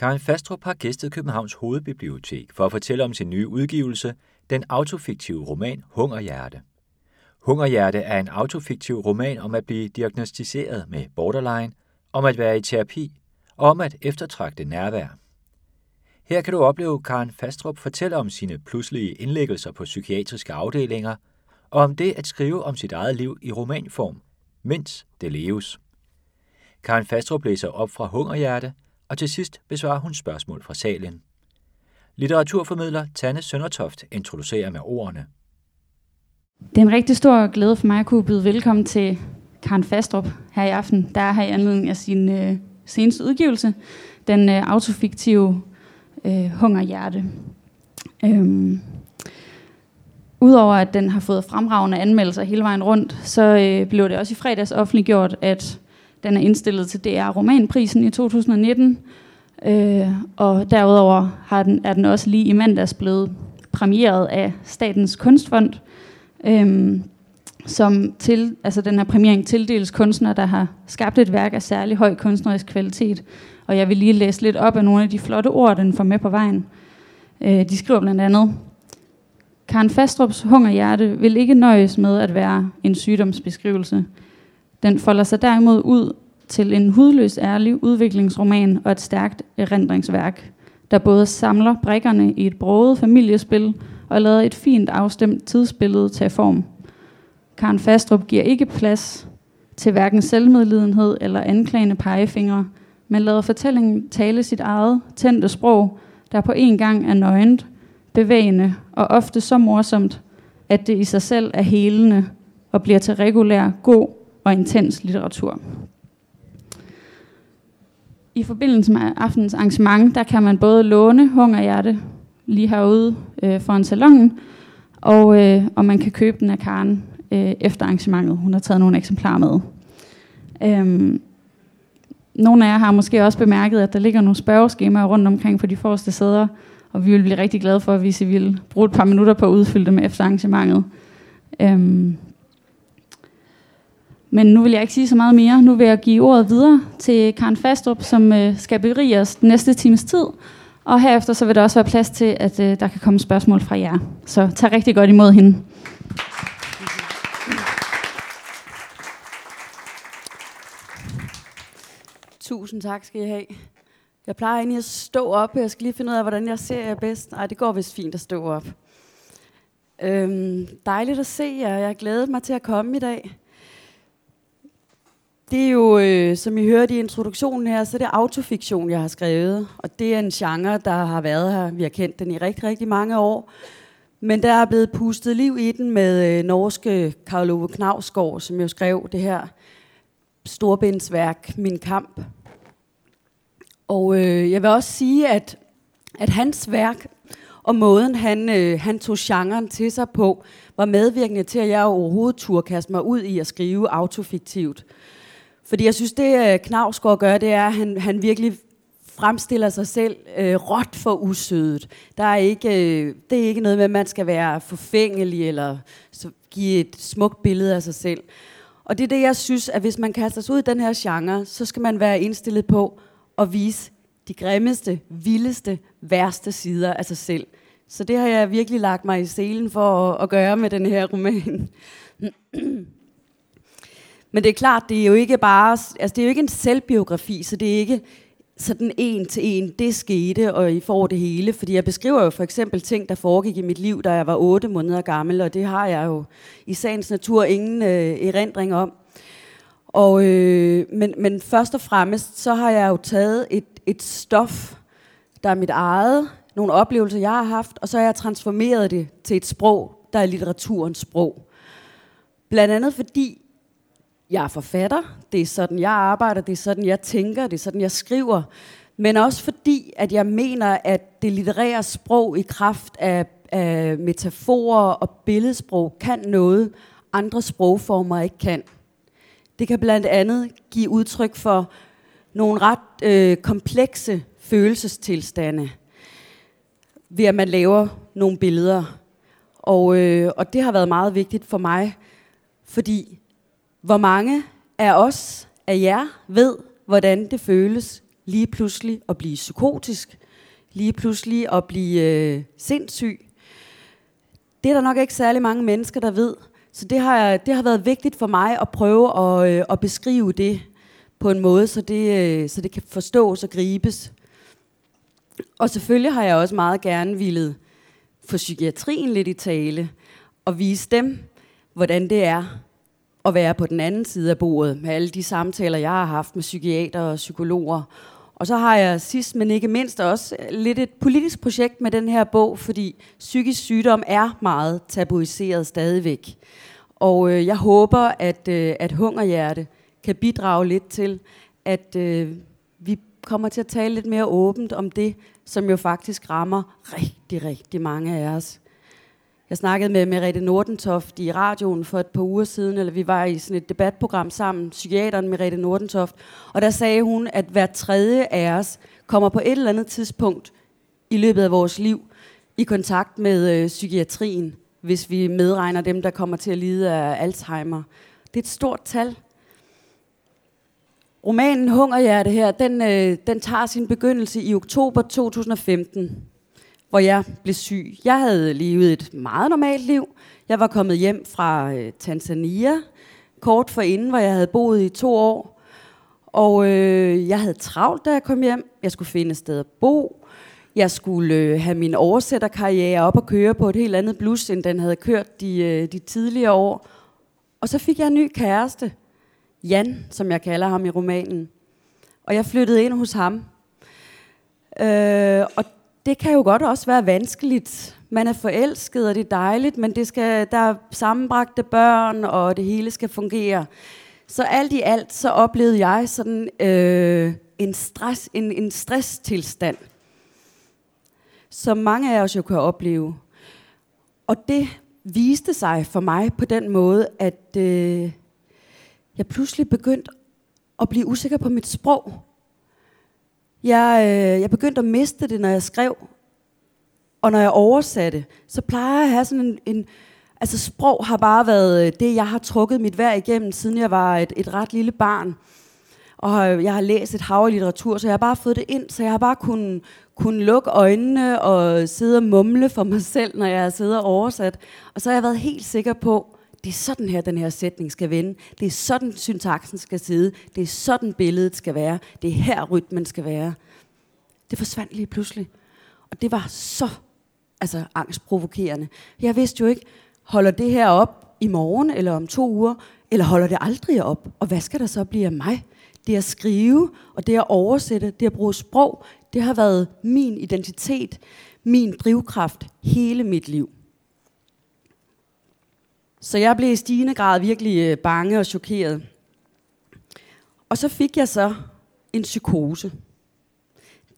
Karen Fastrup har gæstet Københavns Hovedbibliotek for at fortælle om sin nye udgivelse, den autofiktive roman Hungerhjerte. Hungerhjerte er en autofiktiv roman om at blive diagnostiseret med borderline, om at være i terapi og om at eftertragte nærvær. Her kan du opleve Karen Fastrup fortælle om sine pludselige indlæggelser på psykiatriske afdelinger og om det at skrive om sit eget liv i romanform, mens det leves. Karen Fastrup læser op fra Hungerhjerte, og til sidst besvarer hun spørgsmål fra salen. Litteraturformidler Tanne Søndertoft introducerer med ordene. Det er en rigtig stor glæde for mig at kunne byde velkommen til Karen Fastrup her i aften. Der er her i anledning af sin øh, seneste udgivelse, den øh, autofiktive øh, Hungerhjerte. Øhm, Udover at den har fået fremragende anmeldelser hele vejen rundt, så øh, blev det også i fredags offentliggjort, at den er indstillet til DR Romanprisen i 2019. Øh, og derudover har den, er den også lige i mandags blevet premieret af Statens Kunstfond, øh, som til, altså den her premiering tildeles kunstnere, der har skabt et værk af særlig høj kunstnerisk kvalitet. Og jeg vil lige læse lidt op af nogle af de flotte ord, den får med på vejen. Øh, de skriver blandt andet, Karen Fastrups hungerhjerte vil ikke nøjes med at være en sygdomsbeskrivelse. Den folder sig derimod ud til en hudløs ærlig udviklingsroman og et stærkt erindringsværk, der både samler brikkerne i et broget familiespil og lader et fint afstemt tidsbillede tage form. Karen Fastrup giver ikke plads til hverken selvmedlidenhed eller anklagende pegefingre, men lader fortællingen tale sit eget tændte sprog, der på en gang er nøgent, bevægende og ofte så morsomt, at det i sig selv er helende og bliver til regulær, god og intens litteratur. I forbindelse med aftenens arrangement, der kan man både låne Hungerhjerte lige herude øh, foran salongen, og, øh, og man kan købe den af Karen øh, efter arrangementet. Hun har taget nogle eksemplarer med. Øhm, nogle af jer har måske også bemærket, at der ligger nogle spørgeskemaer rundt omkring på de forreste sæder, og vi vil blive rigtig glade for, hvis I vil bruge et par minutter på at udfylde dem efter arrangementet. Øhm, men nu vil jeg ikke sige så meget mere. Nu vil jeg give ordet videre til Karen Fastrup, som øh, skal berige os den næste times tid. Og herefter så vil der også være plads til, at øh, der kan komme spørgsmål fra jer. Så tag rigtig godt imod hende. Tusind tak skal I have. Jeg plejer egentlig at stå op, jeg skal lige finde ud af, hvordan jeg ser jer bedst. Nej, det går vist fint at stå op. Øhm, dejligt at se jer. Jeg glæder mig til at komme i dag. Det er jo, øh, som I hørte i introduktionen her, så det er autofiktion, jeg har skrevet. Og det er en genre, der har været her. Vi har kendt den i rigtig, rigtig mange år. Men der er blevet pustet liv i den med øh, norske Karl Ove Knavsgaard, som jo skrev det her storbindsværk, Min Kamp. Og øh, jeg vil også sige, at, at hans værk og måden, han, øh, han tog genren til sig på, var medvirkende til, at jeg overhovedet turde kaste mig ud i at skrive autofiktivt. Fordi jeg synes, det øh, Knavsgaard gør, det er, at han, han virkelig fremstiller sig selv øh, råt for usødet. Der er ikke, øh, det er ikke noget med, at man skal være forfængelig eller så give et smukt billede af sig selv. Og det er det, jeg synes, at hvis man kaster sig ud i den her genre, så skal man være indstillet på at vise de grimmeste, vildeste, værste sider af sig selv. Så det har jeg virkelig lagt mig i selen for at, at gøre med den her roman. Men det er klart, det er jo ikke bare, altså det er jo ikke en selvbiografi, så det er ikke sådan en til en, det skete, og I får det hele. Fordi jeg beskriver jo for eksempel ting, der foregik i mit liv, da jeg var 8 måneder gammel, og det har jeg jo i sagens natur ingen øh, erindring om. Og, øh, men, men først og fremmest, så har jeg jo taget et, et stof, der er mit eget, nogle oplevelser, jeg har haft, og så har jeg transformeret det til et sprog, der er litteraturens sprog. Blandt andet fordi, jeg er forfatter, det er sådan, jeg arbejder, det er sådan, jeg tænker, det er sådan, jeg skriver, men også fordi, at jeg mener, at det litterære sprog i kraft af, af metaforer og billedsprog kan noget, andre sprogformer ikke kan. Det kan blandt andet give udtryk for nogle ret øh, komplekse følelsestilstande, ved at man laver nogle billeder. Og, øh, og det har været meget vigtigt for mig, fordi hvor mange af os, af jer, ved, hvordan det føles lige pludselig at blive psykotisk, lige pludselig at blive øh, sindssyg. Det er der nok ikke særlig mange mennesker, der ved. Så det har, det har været vigtigt for mig at prøve at, øh, at beskrive det på en måde, så det, øh, så det kan forstås og gribes. Og selvfølgelig har jeg også meget gerne ville få psykiatrien lidt i tale, og vise dem, hvordan det er at være på den anden side af bordet, med alle de samtaler, jeg har haft med psykiater og psykologer. Og så har jeg sidst, men ikke mindst også, lidt et politisk projekt med den her bog, fordi psykisk sygdom er meget tabuiseret stadigvæk. Og øh, jeg håber, at, øh, at hungerhjerte kan bidrage lidt til, at øh, vi kommer til at tale lidt mere åbent om det, som jo faktisk rammer rigtig, rigtig mange af os. Jeg snakkede med Merete Nordentoft i radioen for et par uger siden, eller vi var i sådan et debatprogram sammen, psykiateren Merete Nordentoft, og der sagde hun, at hver tredje af os kommer på et eller andet tidspunkt i løbet af vores liv i kontakt med øh, psykiatrien, hvis vi medregner dem, der kommer til at lide af Alzheimer. Det er et stort tal. Romanen Hungerhjerte her, den, øh, den tager sin begyndelse i oktober 2015, hvor jeg blev syg. Jeg havde levet et meget normalt liv. Jeg var kommet hjem fra øh, Tanzania, kort for inden, hvor jeg havde boet i to år. Og øh, jeg havde travlt, da jeg kom hjem. Jeg skulle finde et sted at bo. Jeg skulle øh, have min oversætterkarriere op og køre på et helt andet blus, end den havde kørt de, øh, de tidligere år. Og så fik jeg en ny kæreste. Jan, som jeg kalder ham i romanen. Og jeg flyttede ind hos ham. Øh, og det kan jo godt også være vanskeligt. Man er forelsket, og det er dejligt, men det skal, der er sammenbragte børn, og det hele skal fungere. Så alt i alt, så oplevede jeg sådan øh, en, stress, en, en stresstilstand, som mange af os jo kan opleve. Og det viste sig for mig på den måde, at øh, jeg pludselig begyndte at blive usikker på mit sprog. Jeg, øh, jeg begyndte at miste det, når jeg skrev. Og når jeg oversatte, så plejer jeg at have sådan en, en... Altså sprog har bare været øh, det, jeg har trukket mit vær igennem, siden jeg var et, et ret lille barn. Og øh, jeg har læst et hav af litteratur, så jeg har bare fået det ind, så jeg har bare kunnet, kun lukke øjnene og sidde og mumle for mig selv, når jeg har siddet og oversat. Og så har jeg været helt sikker på, det er sådan her, den her sætning skal vende. Det er sådan, syntaksen skal sidde. Det er sådan, billedet skal være. Det er her, rytmen skal være. Det forsvandt lige pludselig. Og det var så altså, angstprovokerende. Jeg vidste jo ikke, holder det her op i morgen eller om to uger, eller holder det aldrig op? Og hvad skal der så blive af mig? Det at skrive, og det at oversætte, det at bruge sprog, det har været min identitet, min drivkraft hele mit liv. Så jeg blev i stigende grad virkelig øh, bange og chokeret. Og så fik jeg så en psykose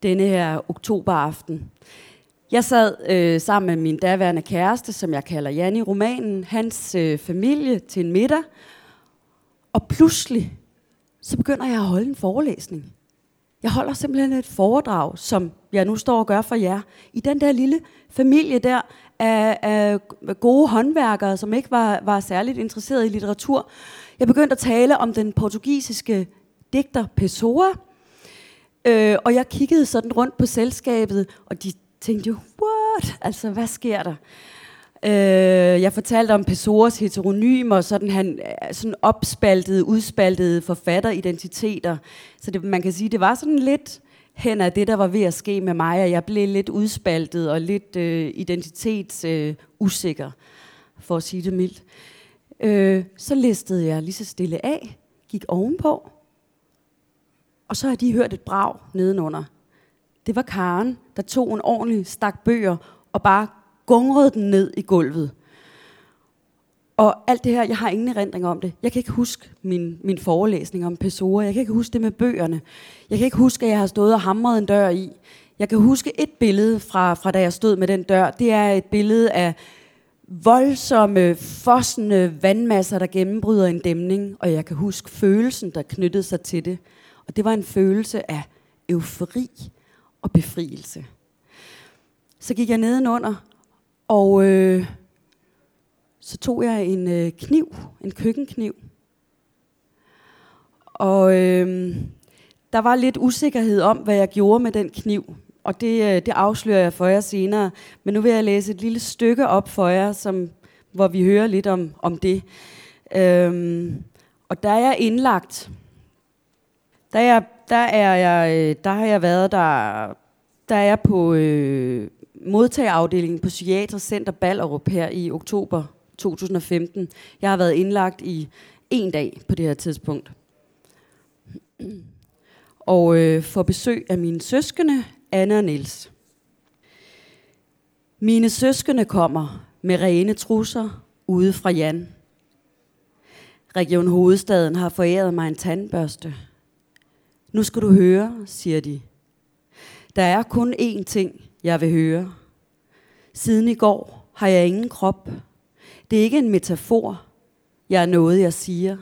denne her oktoberaften. Jeg sad øh, sammen med min daværende kæreste, som jeg kalder Jan i romanen, hans øh, familie til en middag. Og pludselig, så begynder jeg at holde en forelæsning. Jeg holder simpelthen et foredrag, som jeg nu står og gør for jer. I den der lille familie der af, af gode håndværkere, som ikke var, var særligt interesseret i litteratur. Jeg begyndte at tale om den portugisiske digter Pessoa, øh, og jeg kiggede sådan rundt på selskabet, og de tænkte jo, what? Altså, hvad sker der? Øh, jeg fortalte om Pessoas heteronymer, sådan han sådan opspaltede, udspaltede forfatteridentiteter. Så det, man kan sige, det var sådan lidt hen af det, der var ved at ske med mig, og jeg blev lidt udspaltet og lidt øh, identitetsusikker, øh, for at sige det mildt. Øh, så listede jeg lige så stille af, gik ovenpå, og så har de hørt et brag nedenunder. Det var Karen, der tog en ordentlig stak bøger og bare gungrede den ned i gulvet. Og alt det her, jeg har ingen erindring om det. Jeg kan ikke huske min, min forelæsning om Pessoa. Jeg kan ikke huske det med bøgerne. Jeg kan ikke huske, at jeg har stået og hamret en dør i. Jeg kan huske et billede fra, fra da jeg stod med den dør. Det er et billede af voldsomme, fossende vandmasser, der gennembryder en dæmning. Og jeg kan huske følelsen, der knyttede sig til det. Og det var en følelse af eufori og befrielse. Så gik jeg nedenunder, og... Øh, så tog jeg en øh, kniv, en køkkenkniv. Og øh, der var lidt usikkerhed om, hvad jeg gjorde med den kniv. Og det, øh, det afslører jeg for jer senere. Men nu vil jeg læse et lille stykke op for jer, som, hvor vi hører lidt om, om det. Øh, og der er jeg indlagt. Der er, jeg, der, er jeg, øh, der har jeg været der, der er jeg på øh, modtageafdelingen på Psykiatrisk Center Ballerup her i oktober 2015. Jeg har været indlagt i en dag på det her tidspunkt. Og øh, får besøg af mine søskende, Anna og Niels. Mine søskende kommer med rene trusser ude fra Jan. Region Hovedstaden har foræret mig en tandbørste. Nu skal du høre, siger de. Der er kun én ting, jeg vil høre. Siden i går har jeg ingen krop. Det er ikke en metafor. Jeg er noget, jeg siger.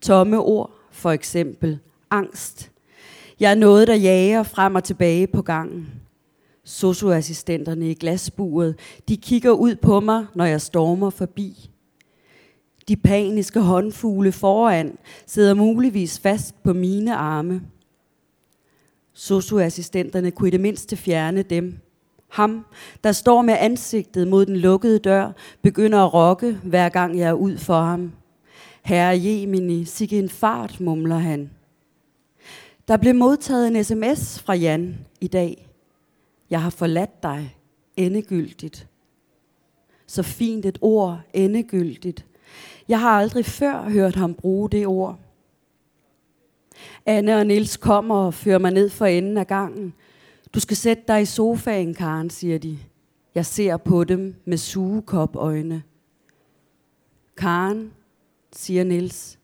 Tomme ord, for eksempel. Angst. Jeg er noget, der jager frem og tilbage på gangen. Socioassistenterne i glasburet, de kigger ud på mig, når jeg stormer forbi. De paniske håndfugle foran sidder muligvis fast på mine arme. Socioassistenterne kunne i det mindste fjerne dem. Ham, der står med ansigtet mod den lukkede dør, begynder at rokke, hver gang jeg er ud for ham. Herre Jemini, sikke en fart, mumler han. Der blev modtaget en sms fra Jan i dag. Jeg har forladt dig endegyldigt. Så fint et ord, endegyldigt. Jeg har aldrig før hørt ham bruge det ord. Anne og Nils kommer og fører mig ned for enden af gangen. Du skal sætte dig i sofaen, Karen, siger de. Jeg ser på dem med sugekopøjne. Karen, siger Nils.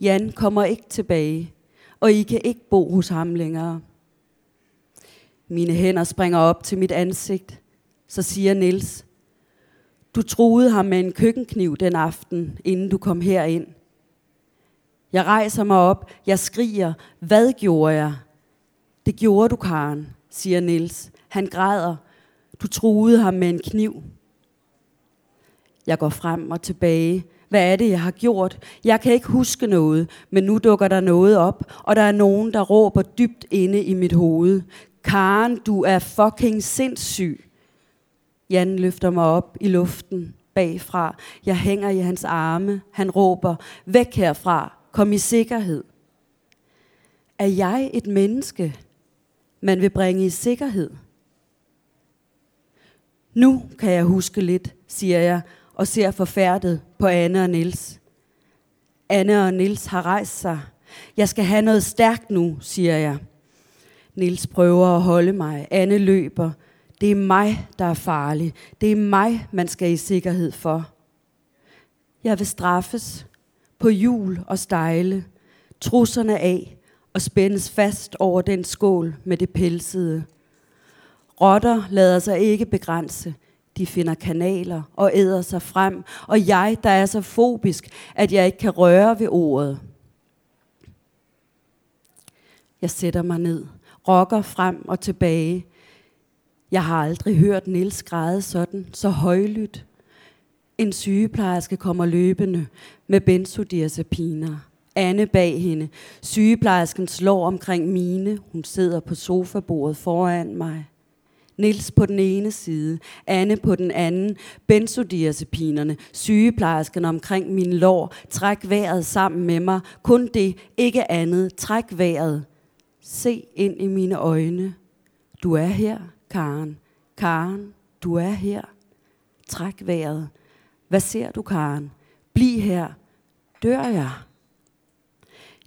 Jan kommer ikke tilbage, og I kan ikke bo hos ham længere. Mine hænder springer op til mit ansigt. Så siger Nils, du troede ham med en køkkenkniv den aften, inden du kom herind. Jeg rejser mig op. Jeg skriger. Hvad gjorde jeg? Det gjorde du, Karen, siger Nils. Han græder. Du truede ham med en kniv. Jeg går frem og tilbage. Hvad er det, jeg har gjort? Jeg kan ikke huske noget, men nu dukker der noget op, og der er nogen, der råber dybt inde i mit hoved. Karen, du er fucking sindssyg. Jan løfter mig op i luften bagfra. Jeg hænger i hans arme. Han råber, væk herfra, kom i sikkerhed. Er jeg et menneske, man vil bringe i sikkerhed? Nu kan jeg huske lidt, siger jeg, og ser forfærdet på Anne og Nils. Anne og Nils har rejst sig. Jeg skal have noget stærkt nu, siger jeg. Nils prøver at holde mig. Anne løber. Det er mig, der er farlig. Det er mig, man skal i sikkerhed for. Jeg vil straffes på jul og stejle, trusserne af og spændes fast over den skål med det pelsede. Rotter lader sig ikke begrænse. De finder kanaler og æder sig frem, og jeg, der er så fobisk, at jeg ikke kan røre ved ordet. Jeg sætter mig ned, rokker frem og tilbage. Jeg har aldrig hørt Nils græde sådan, så højlydt. En sygeplejerske kommer løbende med benzodiazepiner. Anne bag hende. Sygeplejersken slår omkring mine. Hun sidder på sofabordet foran mig. Nils på den ene side, Anne på den anden, benzodiazepinerne, sygeplejersken omkring min lår, træk vejret sammen med mig, kun det, ikke andet, træk vejret. Se ind i mine øjne. Du er her, Karen. Karen, du er her. Træk vejret. Hvad ser du, Karen? Bliv her. Dør jeg?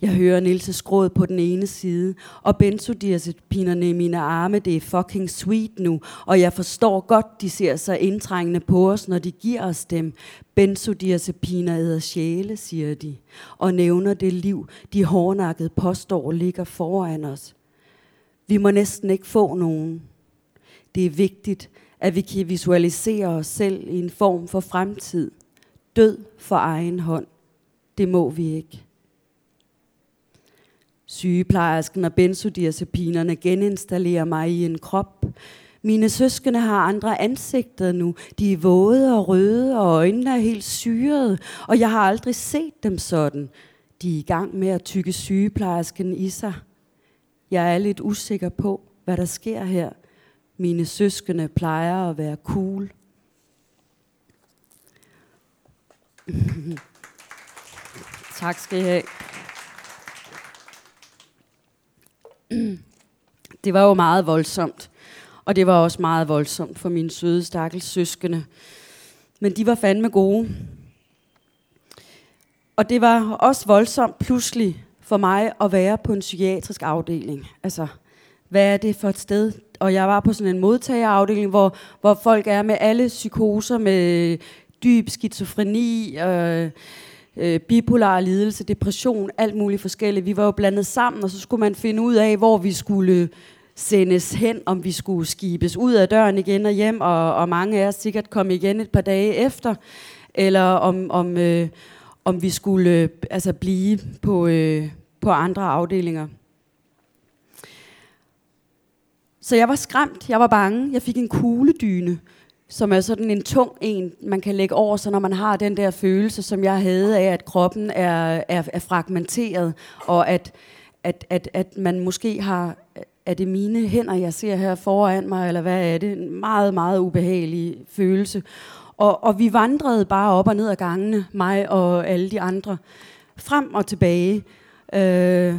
Jeg hører Nilses gråd på den ene side, og benzodiazepinerne i mine arme, det er fucking sweet nu, og jeg forstår godt, de ser så indtrængende på os, når de giver os dem. Benzodiazepiner æder sjæle, siger de, og nævner det liv, de hårdnakket påstår ligger foran os. Vi må næsten ikke få nogen. Det er vigtigt, at vi kan visualisere os selv i en form for fremtid. Død for egen hånd. Det må vi ikke. Sygeplejersken og benzodiazepinerne geninstallerer mig i en krop. Mine søskende har andre ansigter nu. De er våde og røde, og øjnene er helt syrede, og jeg har aldrig set dem sådan. De er i gang med at tykke sygeplejersken i sig. Jeg er lidt usikker på, hvad der sker her. Mine søskende plejer at være cool. tak skal I have. Det var jo meget voldsomt. Og det var også meget voldsomt for mine søde, stakkels søskende. Men de var fandme gode. Og det var også voldsomt pludselig for mig at være på en psykiatrisk afdeling. Altså, hvad er det for et sted? Og jeg var på sådan en modtagerafdeling, hvor, hvor folk er med alle psykoser, med dyb skizofreni, øh, øh, bipolar lidelse, depression, alt muligt forskelligt. Vi var jo blandet sammen, og så skulle man finde ud af, hvor vi skulle sendes hen, om vi skulle skibes ud af døren igen og hjem, og, og mange af os sikkert kom igen et par dage efter, eller om, om, øh, om vi skulle øh, altså blive på, øh, på andre afdelinger. Så jeg var skræmt, jeg var bange, jeg fik en kugledyne, som er sådan en tung en, man kan lægge over sig, når man har den der følelse, som jeg havde af, at kroppen er, er, er fragmenteret, og at, at, at, at man måske har, er det mine hænder, jeg ser her foran mig, eller hvad er det? En meget, meget ubehagelig følelse. Og, og vi vandrede bare op og ned ad gangene, mig og alle de andre, frem og tilbage. Øh,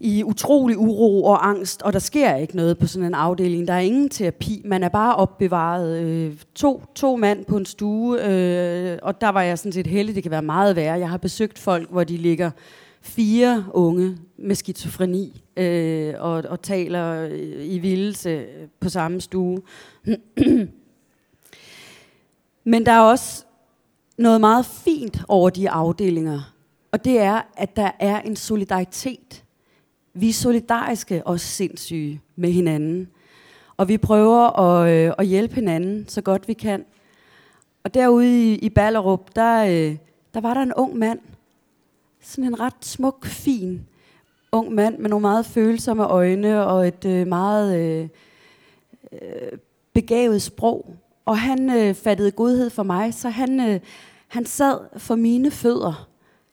i utrolig uro og angst, og der sker ikke noget på sådan en afdeling. Der er ingen terapi. Man er bare opbevaret. Øh, to, to mand på en stue, øh, og der var jeg sådan set heldig. Det kan være meget værre. Jeg har besøgt folk, hvor de ligger fire unge med skizofreni øh, og, og taler øh, i vildelse på samme stue. Men der er også noget meget fint over de afdelinger, og det er, at der er en solidaritet vi er solidariske og sindssyge med hinanden. Og vi prøver at, øh, at hjælpe hinanden så godt vi kan. Og derude i, i Ballerup, der, øh, der var der en ung mand. Sådan en ret smuk, fin ung mand med nogle meget følsomme øjne og et øh, meget øh, øh begavet sprog. Og han øh, fattede godhed for mig, så han, øh, han sad for mine fødder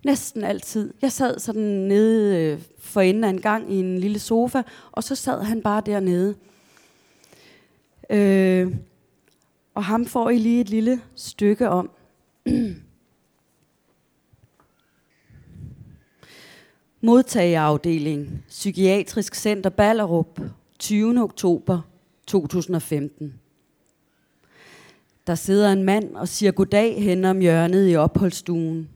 næsten altid. Jeg sad sådan nede øh, for enden af en gang i en lille sofa, og så sad han bare dernede. Øh, og ham får I lige et lille stykke om. Modtageafdeling, Psykiatrisk Center Ballerup, 20. oktober 2015. Der sidder en mand og siger goddag hen om hjørnet i opholdsstuen.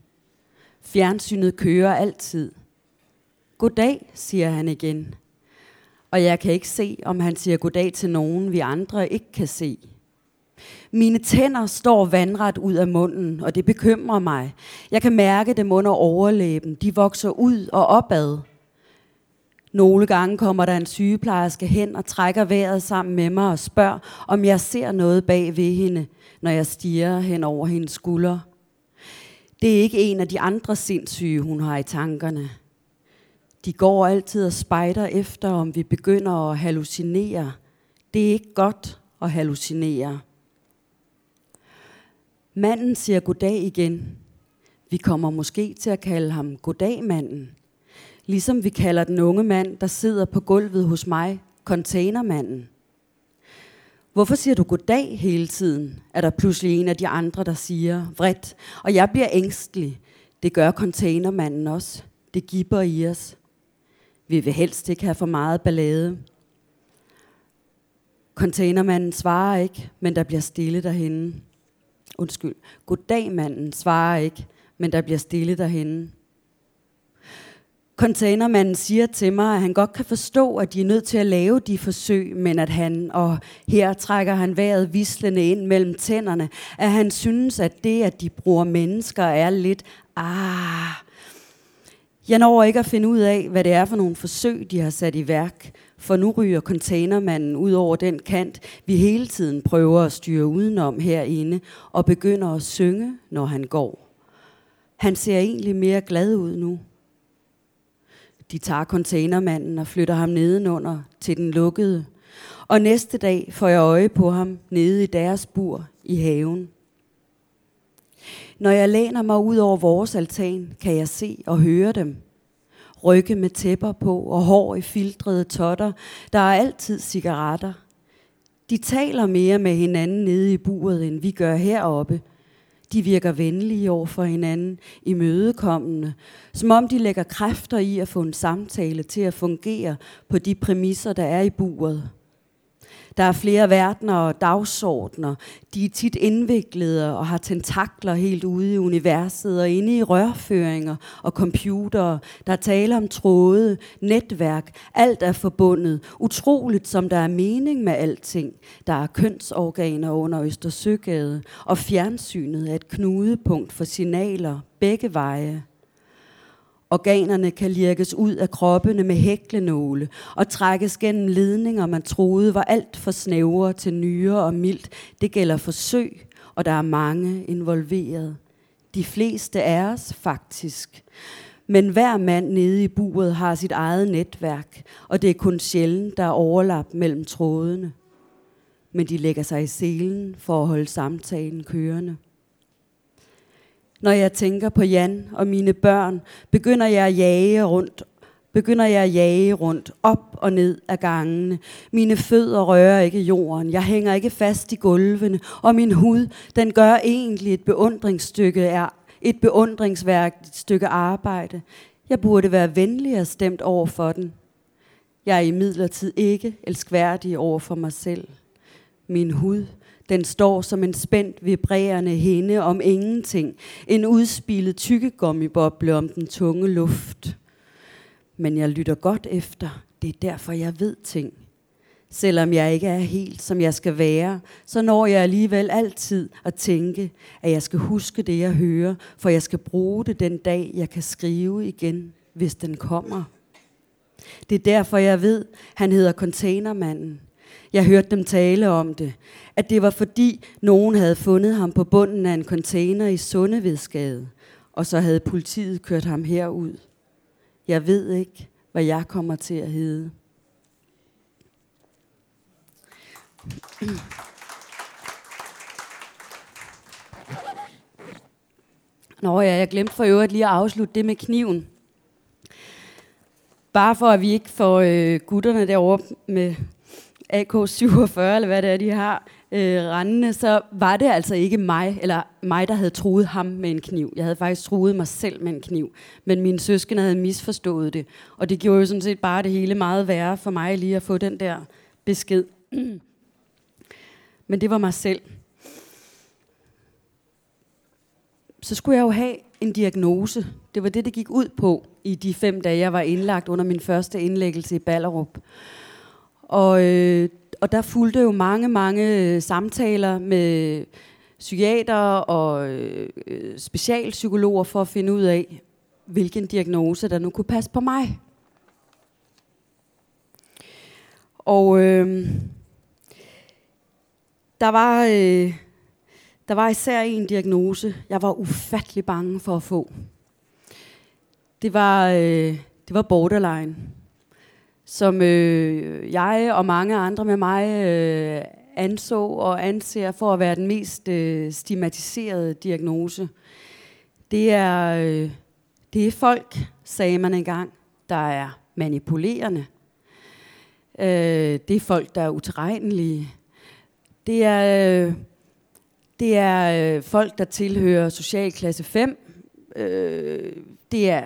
Fjernsynet kører altid. Goddag, siger han igen. Og jeg kan ikke se, om han siger goddag til nogen, vi andre ikke kan se. Mine tænder står vandret ud af munden, og det bekymrer mig. Jeg kan mærke dem under overlæben. De vokser ud og opad. Nogle gange kommer der en sygeplejerske hen og trækker vejret sammen med mig og spørger, om jeg ser noget bag ved hende, når jeg stiger hen over hendes skulder. Det er ikke en af de andre sindssyge, hun har i tankerne. De går altid og spejder efter, om vi begynder at hallucinere. Det er ikke godt at hallucinere. Manden siger goddag igen. Vi kommer måske til at kalde ham goddag-manden. Ligesom vi kalder den unge mand, der sidder på gulvet hos mig, containermanden. Hvorfor siger du goddag hele tiden? Er der pludselig en af de andre, der siger vredt. Og jeg bliver ængstelig. Det gør containermanden også. Det giver i os. Vi vil helst ikke have for meget ballade. Containermanden svarer ikke, men der bliver stille derhenne. Undskyld. Goddag, manden svarer ikke, men der bliver stille derhenne. Containermanden siger til mig, at han godt kan forstå, at de er nødt til at lave de forsøg, men at han, og her trækker han vejret vislende ind mellem tænderne, at han synes, at det, at de bruger mennesker, er lidt, ah, jeg når ikke at finde ud af, hvad det er for nogle forsøg, de har sat i værk, for nu ryger containermanden ud over den kant, vi hele tiden prøver at styre udenom herinde, og begynder at synge, når han går. Han ser egentlig mere glad ud nu. De tager containermanden og flytter ham nedenunder til den lukkede. Og næste dag får jeg øje på ham nede i deres bur i haven. Når jeg læner mig ud over vores altan, kan jeg se og høre dem. rygge med tæpper på og hår i filtrede totter. Der er altid cigaretter. De taler mere med hinanden nede i buret, end vi gør heroppe. De virker venlige over for hinanden, imødekommende, som om de lægger kræfter i at få en samtale til at fungere på de præmisser, der er i buret. Der er flere verdener og dagsordner. De er tit indviklede og har tentakler helt ude i universet og inde i rørføringer og computere. Der taler om tråde, netværk. Alt er forbundet. Utroligt, som der er mening med alting. Der er kønsorganer under Østersøgade, og fjernsynet er et knudepunkt for signaler begge veje. Organerne kan lirkes ud af kroppene med hæklenåle og trækkes gennem ledninger, man troede var alt for snævre til nyere og mildt. Det gælder forsøg, og der er mange involveret. De fleste er os faktisk. Men hver mand nede i buret har sit eget netværk, og det er kun sjældent, der er overlap mellem trådene. Men de lægger sig i selen for at holde samtalen kørende. Når jeg tænker på Jan og mine børn, begynder jeg at jage rundt begynder jeg at jage rundt, op og ned af gangene. Mine fødder rører ikke jorden, jeg hænger ikke fast i gulvene, og min hud, den gør egentlig et beundringsstykke er et beundringsværdigt stykke arbejde. Jeg burde være venligere stemt over for den. Jeg er i midlertid ikke elskværdig over for mig selv. Min hud, den står som en spændt, vibrerende hende om ingenting. En udspillet tykkegummiboble om den tunge luft. Men jeg lytter godt efter. Det er derfor, jeg ved ting. Selvom jeg ikke er helt, som jeg skal være, så når jeg alligevel altid at tænke, at jeg skal huske det, jeg hører, for jeg skal bruge det den dag, jeg kan skrive igen, hvis den kommer. Det er derfor, jeg ved, han hedder Containermanden. Jeg hørte dem tale om det. At det var fordi nogen havde fundet ham på bunden af en container i Sundevedsgade, og så havde politiet kørt ham herud. Jeg ved ikke, hvad jeg kommer til at hedde. Nå ja, jeg glemte for øvrigt lige at afslutte det med kniven. Bare for at vi ikke får øh, gutterne derovre med AK-47, eller hvad det er, de har, øh, rendende, så var det altså ikke mig, eller mig, der havde truet ham med en kniv. Jeg havde faktisk truet mig selv med en kniv, men mine søskende havde misforstået det. Og det gjorde jo sådan set bare det hele meget værre for mig lige at få den der besked. Men det var mig selv. Så skulle jeg jo have en diagnose. Det var det, det gik ud på i de fem dage, jeg var indlagt under min første indlæggelse i Ballerup. Og, øh, og der fulgte jo mange, mange øh, samtaler med psykiater og øh, specialpsykologer for at finde ud af, hvilken diagnose, der nu kunne passe på mig. Og øh, der var øh, der var især en diagnose, jeg var ufattelig bange for at få. Det var øh, det var borderline som øh, jeg og mange andre med mig øh, anså og anser for at være den mest øh, stigmatiserede diagnose. Det er, øh, det er folk, sagde man engang, der er manipulerende. Øh, det er folk, der er utilregnelige. Det er, øh, det er øh, folk, der tilhører socialklasse 5. Øh, det er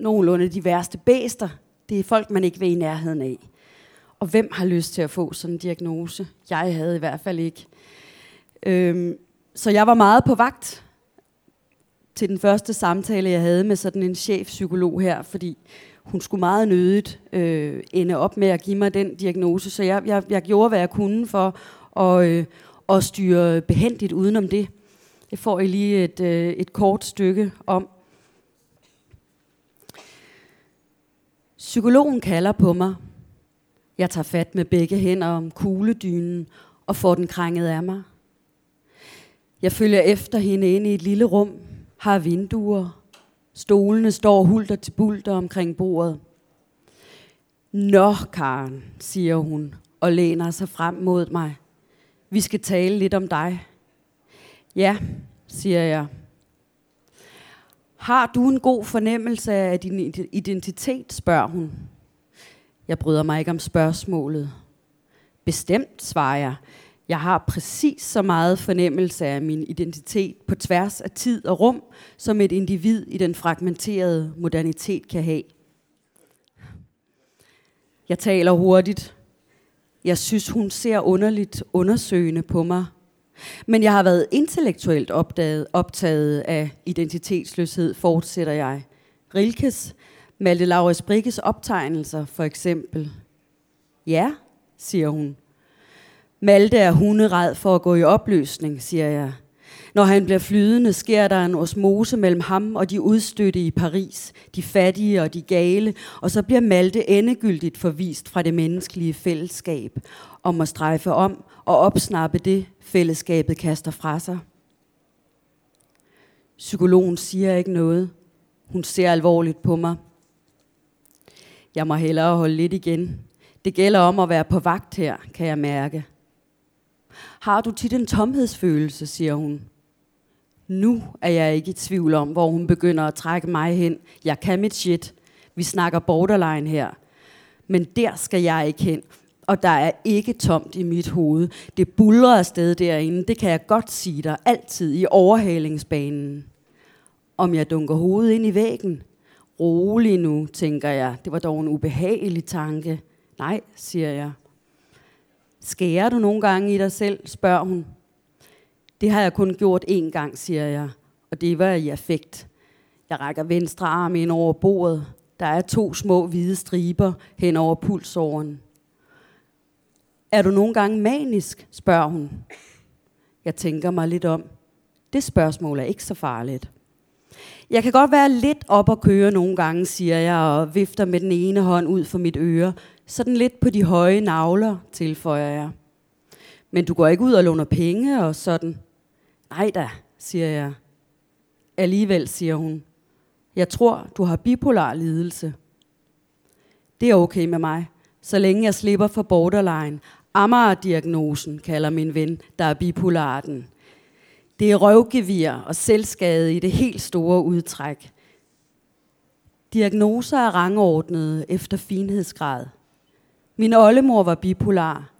nogenlunde de værste bæster, det er folk, man ikke vil i nærheden af. Og hvem har lyst til at få sådan en diagnose? Jeg havde i hvert fald ikke. Øhm, så jeg var meget på vagt til den første samtale, jeg havde med sådan en chefpsykolog her, fordi hun skulle meget nødigt øh, ende op med at give mig den diagnose, så jeg, jeg, jeg gjorde, hvad jeg kunne for at, øh, at styre behendigt udenom det. Jeg får I lige et, øh, et kort stykke om. Psykologen kalder på mig. Jeg tager fat med begge hænder om kugledynen og får den krænget af mig. Jeg følger efter hende ind i et lille rum, har vinduer. Stolene står hulter til bulter omkring bordet. Nå, Karen, siger hun og læner sig frem mod mig. Vi skal tale lidt om dig. Ja, siger jeg. Har du en god fornemmelse af din identitet, spørger hun. Jeg bryder mig ikke om spørgsmålet. Bestemt, svarer jeg. Jeg har præcis så meget fornemmelse af min identitet på tværs af tid og rum, som et individ i den fragmenterede modernitet kan have. Jeg taler hurtigt. Jeg synes, hun ser underligt undersøgende på mig. Men jeg har været intellektuelt opdaget, optaget af identitetsløshed, fortsætter jeg. Rilkes, Malte Laurits Brikkes optegnelser for eksempel. Ja, siger hun. Malte er hunderad for at gå i opløsning, siger jeg. Når han bliver flydende, sker der en osmose mellem ham og de udstødte i Paris, de fattige og de gale, og så bliver Malte endegyldigt forvist fra det menneskelige fællesskab, om at strejfe om og opsnappe det, fællesskabet kaster fra sig. Psykologen siger ikke noget. Hun ser alvorligt på mig. Jeg må hellere holde lidt igen. Det gælder om at være på vagt her, kan jeg mærke. Har du tit en tomhedsfølelse, siger hun. Nu er jeg ikke i tvivl om, hvor hun begynder at trække mig hen. Jeg kan mit shit. Vi snakker borderline her. Men der skal jeg ikke hen. Og der er ikke tomt i mit hoved. Det bulrer afsted derinde. Det kan jeg godt sige dig. Altid i overhalingsbanen. Om jeg dunker hovedet ind i væggen? Rolig nu, tænker jeg. Det var dog en ubehagelig tanke. Nej, siger jeg. Skærer du nogle gange i dig selv, spørger hun. Det har jeg kun gjort én gang, siger jeg, og det var i affekt. Jeg rækker venstre arm ind over bordet. Der er to små hvide striber hen over pulsåren. Er du nogle gange manisk, spørger hun. Jeg tænker mig lidt om. Det spørgsmål er ikke så farligt. Jeg kan godt være lidt op og køre nogle gange, siger jeg, og vifter med den ene hånd ud for mit øre. Sådan lidt på de høje navler, tilføjer jeg. Men du går ikke ud og låner penge og sådan. Nej da, siger jeg. Alligevel, siger hun. Jeg tror, du har bipolar lidelse. Det er okay med mig, så længe jeg slipper for borderline. Amager-diagnosen kalder min ven, der er bipolarten. Det er røvgevir og selvskade i det helt store udtræk. Diagnoser er rangordnet efter finhedsgrad. Min oldemor var bipolar.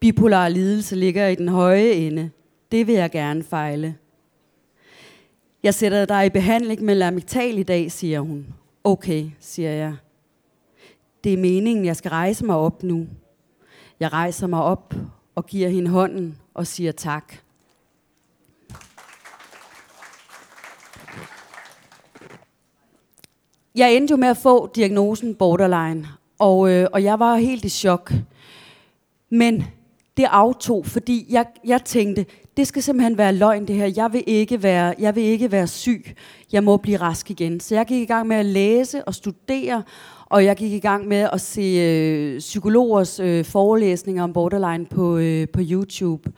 Bipolar lidelse ligger i den høje ende. Det vil jeg gerne fejle. Jeg sætter dig i behandling med lamictal i dag, siger hun. Okay, siger jeg. Det er meningen, jeg skal rejse mig op nu. Jeg rejser mig op og giver hende hånden og siger tak. Jeg endte jo med at få diagnosen borderline, og, øh, og jeg var helt i chok. Men det aftog, fordi jeg, jeg tænkte, det skal simpelthen være løgn det her. Jeg vil, ikke være, jeg vil ikke være syg. Jeg må blive rask igen. Så jeg gik i gang med at læse og studere, og jeg gik i gang med at se øh, psykologers øh, forelæsninger om borderline på, øh, på YouTube.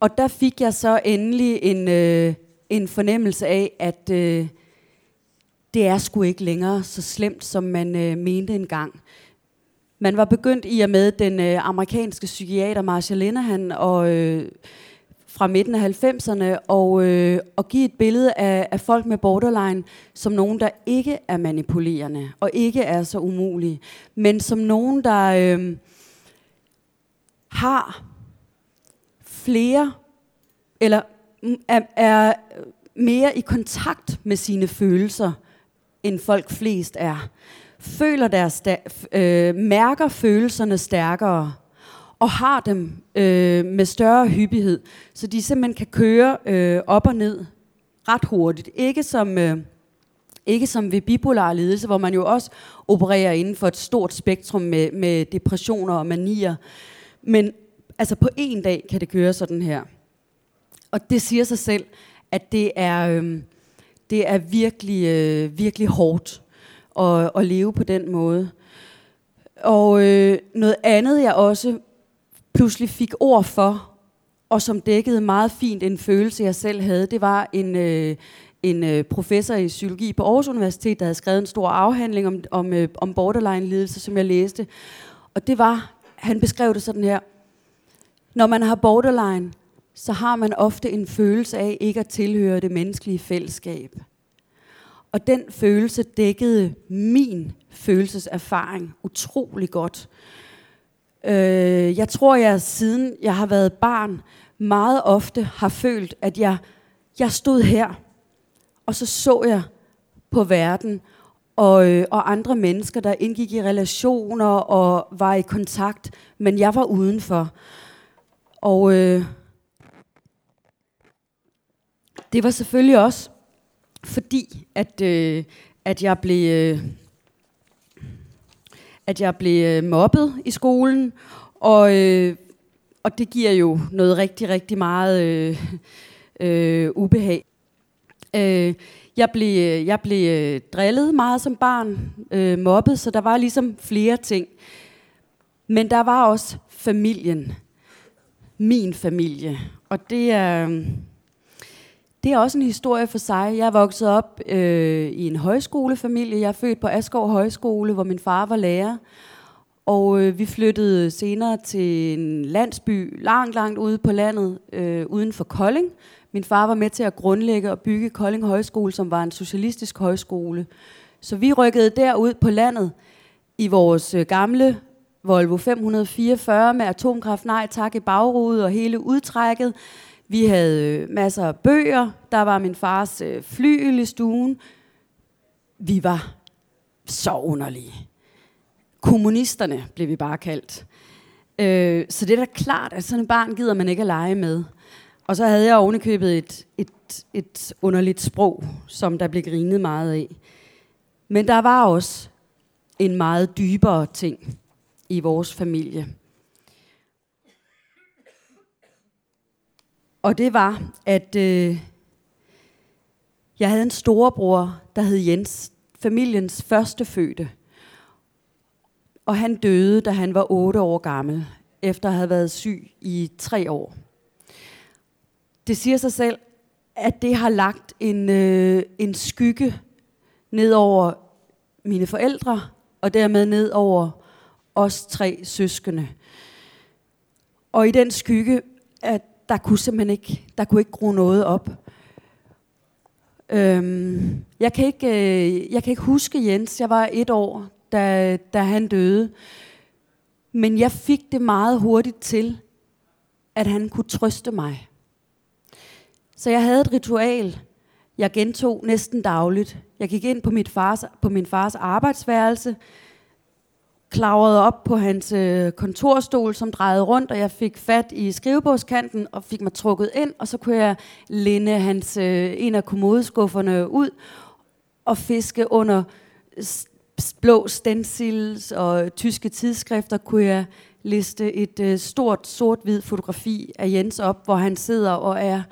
Og der fik jeg så endelig en, øh, en fornemmelse af, at øh, det er sgu ikke længere så slemt, som man øh, mente engang. Man var begyndt i og med den øh, amerikanske psykiater Marshall Linehan og, øh, fra midten af 90'erne og, øh, og give et billede af, af folk med borderline som nogen, der ikke er manipulerende og ikke er så umulige, men som nogen, der øh, har flere eller er, er mere i kontakt med sine følelser, end folk flest er. Føler deres øh, mærker følelserne stærkere og har dem øh, med større hyppighed, så de simpelthen kan køre øh, op og ned ret hurtigt. Ikke som, øh, ikke som ved bipolar lidelse, hvor man jo også opererer inden for et stort spektrum med, med depressioner og manier. Men altså på en dag kan det køre sådan her. Og det siger sig selv, at det er, øh, det er virkelig, øh, virkelig hårdt at, at leve på den måde. Og øh, noget andet, jeg også pludselig fik ord for, og som dækkede meget fint en følelse, jeg selv havde, det var en, øh, en øh, professor i psykologi på Aarhus Universitet, der havde skrevet en stor afhandling om, om, øh, om borderline-lidelse, som jeg læste. Og det var, han beskrev det sådan her, når man har borderline, så har man ofte en følelse af ikke at tilhøre det menneskelige fællesskab. Og den følelse dækkede min følelseserfaring utrolig godt. Øh, jeg tror, jeg siden jeg har været barn, meget ofte har følt, at jeg, jeg stod her, og så så jeg på verden, og, øh, og andre mennesker, der indgik i relationer og var i kontakt, men jeg var udenfor. Og øh, det var selvfølgelig også fordi, at, øh, at jeg blev... Øh, at jeg blev øh, mobbet i skolen, og, øh, og det giver jo noget rigtig, rigtig meget øh, øh, ubehag. Øh, jeg blev, øh, jeg blev øh, drillet meget som barn, øh, mobbet, så der var ligesom flere ting. Men der var også familien. Min familie. Og det er, det er også en historie for sig. Jeg er vokset op øh, i en højskolefamilie. Jeg er født på Askov Højskole, hvor min far var lærer. Og øh, vi flyttede senere til en landsby langt, langt ude på landet, øh, uden for Kolding. Min far var med til at grundlægge og bygge Kolding Højskole, som var en socialistisk højskole. Så vi rykkede derud på landet i vores øh, gamle Volvo 544 med atomkraft nej tak i bagrudet og hele udtrækket. Vi havde øh, masser af bøger. Der var min fars øh, flyel i stuen. Vi var så underlige. Kommunisterne blev vi bare kaldt. Øh, så det er da klart, at sådan et barn gider man ikke at lege med. Og så havde jeg ovenikøbet et, et, et underligt sprog, som der blev grinet meget af. Men der var også en meget dybere ting i vores familie. Og det var, at øh, jeg havde en storebror, der hed Jens, familiens første fødte. Og han døde, da han var 8 år gammel, efter at have været syg i tre år. Det siger sig selv, at det har lagt en, øh, en skygge ned over mine forældre, og dermed ned over os tre søskende. Og i den skygge, at der kunne simpelthen ikke, der kunne ikke gro noget op. Øhm, jeg, kan ikke, øh, jeg kan ikke huske Jens. Jeg var et år, da, da han døde. Men jeg fik det meget hurtigt til, at han kunne trøste mig. Så jeg havde et ritual, jeg gentog næsten dagligt. Jeg gik ind på, mit fars, på min fars arbejdsværelse, klavrede op på hans øh, kontorstol, som drejede rundt, og jeg fik fat i skrivebordskanten og fik mig trukket ind, og så kunne jeg linde hans, øh, en af kommodeskufferne ud og fiske under blå stencils og tyske tidsskrifter, kunne jeg liste et øh, stort sort-hvid fotografi af Jens op, hvor han sidder og er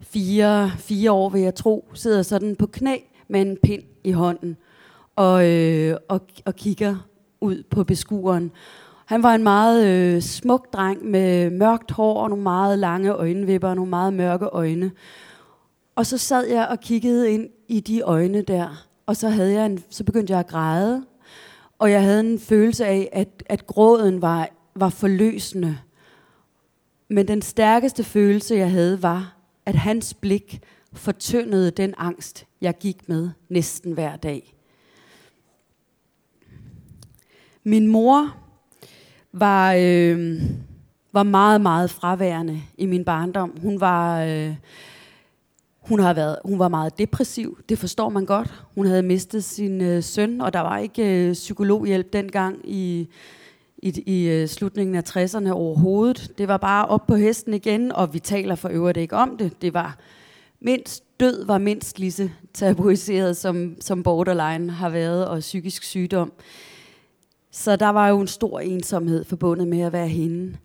fire, fire år, vil jeg tro, sidder sådan på knæ med en pind i hånden og, øh, og, og kigger ud på beskueren. Han var en meget øh, smuk dreng med mørkt hår og nogle meget lange øjenvipper og nogle meget mørke øjne. Og så sad jeg og kiggede ind i de øjne der, og så, havde jeg en, så begyndte jeg at græde. Og jeg havde en følelse af, at, at gråden var, var forløsende. Men den stærkeste følelse, jeg havde, var, at hans blik fortyndede den angst, jeg gik med næsten hver dag. Min mor var, øh, var meget, meget fraværende i min barndom. Hun var, øh, hun, har været, hun var meget depressiv, det forstår man godt. Hun havde mistet sin øh, søn, og der var ikke øh, psykologhjælp dengang i, i, i øh, slutningen af 60'erne overhovedet. Det var bare op på hesten igen, og vi taler for øvrigt ikke om det. Det var mindst død var mindst lige så tabuiseret, som, som borderline har været, og psykisk sygdom. Så der var jo en stor ensomhed forbundet med at være hende.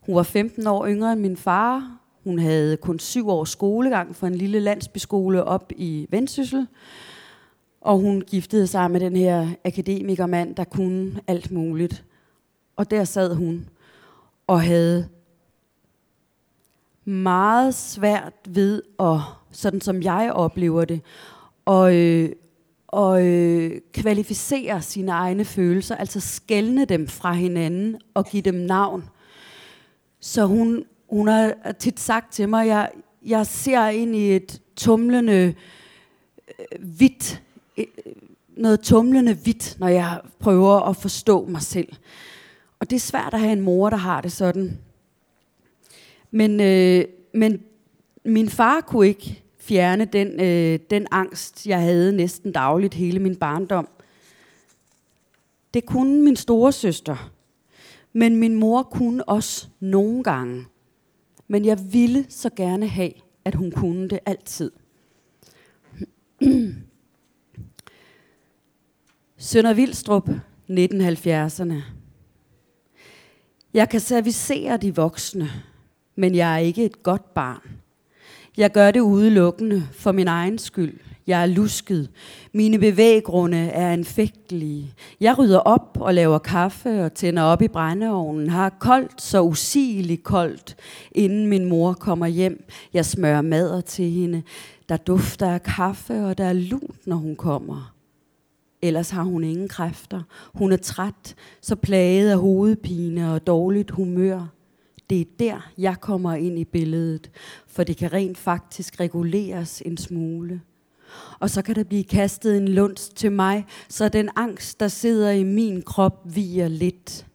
Hun var 15 år yngre end min far. Hun havde kun syv års skolegang for en lille landsbyskole op i Vendsyssel. Og hun giftede sig med den her akademikermand, der kunne alt muligt. Og der sad hun og havde meget svært ved at, sådan som jeg oplever det, og, øh, og øh, kvalificere sine egne følelser, altså skælne dem fra hinanden og give dem navn. Så hun, hun har tit sagt til mig, jeg, jeg ser ind i et tumlende, øh, hvidt øh, noget tumlende hvidt, når jeg prøver at forstå mig selv. Og det er svært at have en mor, der har det sådan. Men, øh, men min far kunne ikke fjerne den, øh, den angst, jeg havde næsten dagligt hele min barndom. Det kunne min store søster. Men min mor kunne også nogle gange. Men jeg ville så gerne have, at hun kunne det altid. Sønder Vildstrup, 1970'erne. Jeg kan servicere de voksne, men jeg er ikke et godt barn. Jeg gør det udelukkende for min egen skyld. Jeg er lusket. Mine bevæggrunde er anfægtelige. Jeg rydder op og laver kaffe og tænder op i brændeovnen. Har koldt, så usigeligt koldt, inden min mor kommer hjem. Jeg smører mader til hende. Der dufter af kaffe, og der er lunt, når hun kommer. Ellers har hun ingen kræfter. Hun er træt, så plaget af hovedpine og dårligt humør. Det er der, jeg kommer ind i billedet, for det kan rent faktisk reguleres en smule. Og så kan der blive kastet en lunds til mig, så den angst, der sidder i min krop, viger lidt.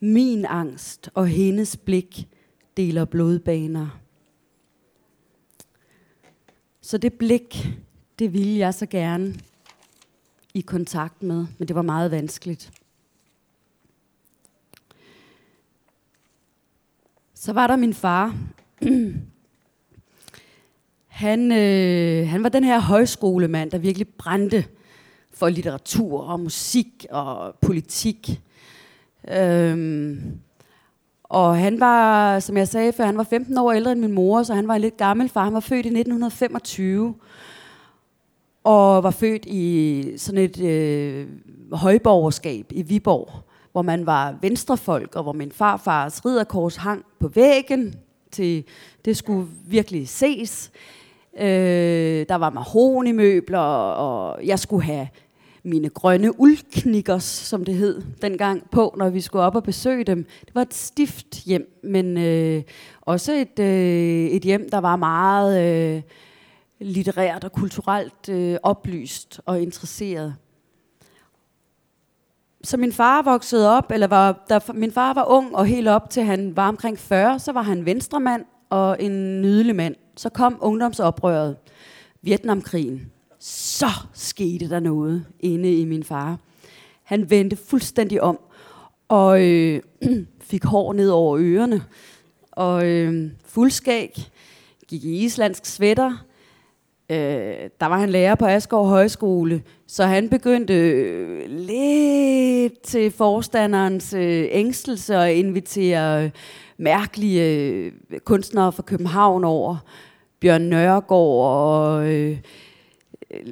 Min angst og hendes blik deler blodbaner. Så det blik, det ville jeg så gerne i kontakt med, men det var meget vanskeligt. Så var der min far. han, øh, han var den her højskolemand, der virkelig brændte for litteratur og musik og politik. Øhm, og han var, som jeg sagde før, han var 15 år ældre end min mor, så han var en lidt gammel far. Han var født i 1925 og var født i sådan et øh, højborgerskab i Viborg, hvor man var venstrefolk, og hvor min farfars ridderkors hang på væggen, til det skulle virkelig ses. Øh, der var mahonimøbler, og jeg skulle have mine grønne uldknikkers, som det hed dengang, på, når vi skulle op og besøge dem. Det var et stift hjem, men øh, også et, øh, et hjem, der var meget... Øh, litterært og kulturelt øh, oplyst og interesseret. Så min far voksede op, eller var, da min far var ung og helt op til han var omkring 40, så var han venstremand og en nydelig mand. Så kom ungdomsoprøret, Vietnamkrigen. Så skete der noget inde i min far. Han vendte fuldstændig om og øh, fik hår ned over ørerne og øh, fuldskæg, gik i islandsk svætter. Øh, der var han lærer på Asgaard Højskole, så han begyndte øh, lidt til forstanderens øh, ængstelse at invitere øh, mærkelige øh, kunstnere fra København over. Bjørn Nørgaard og øh,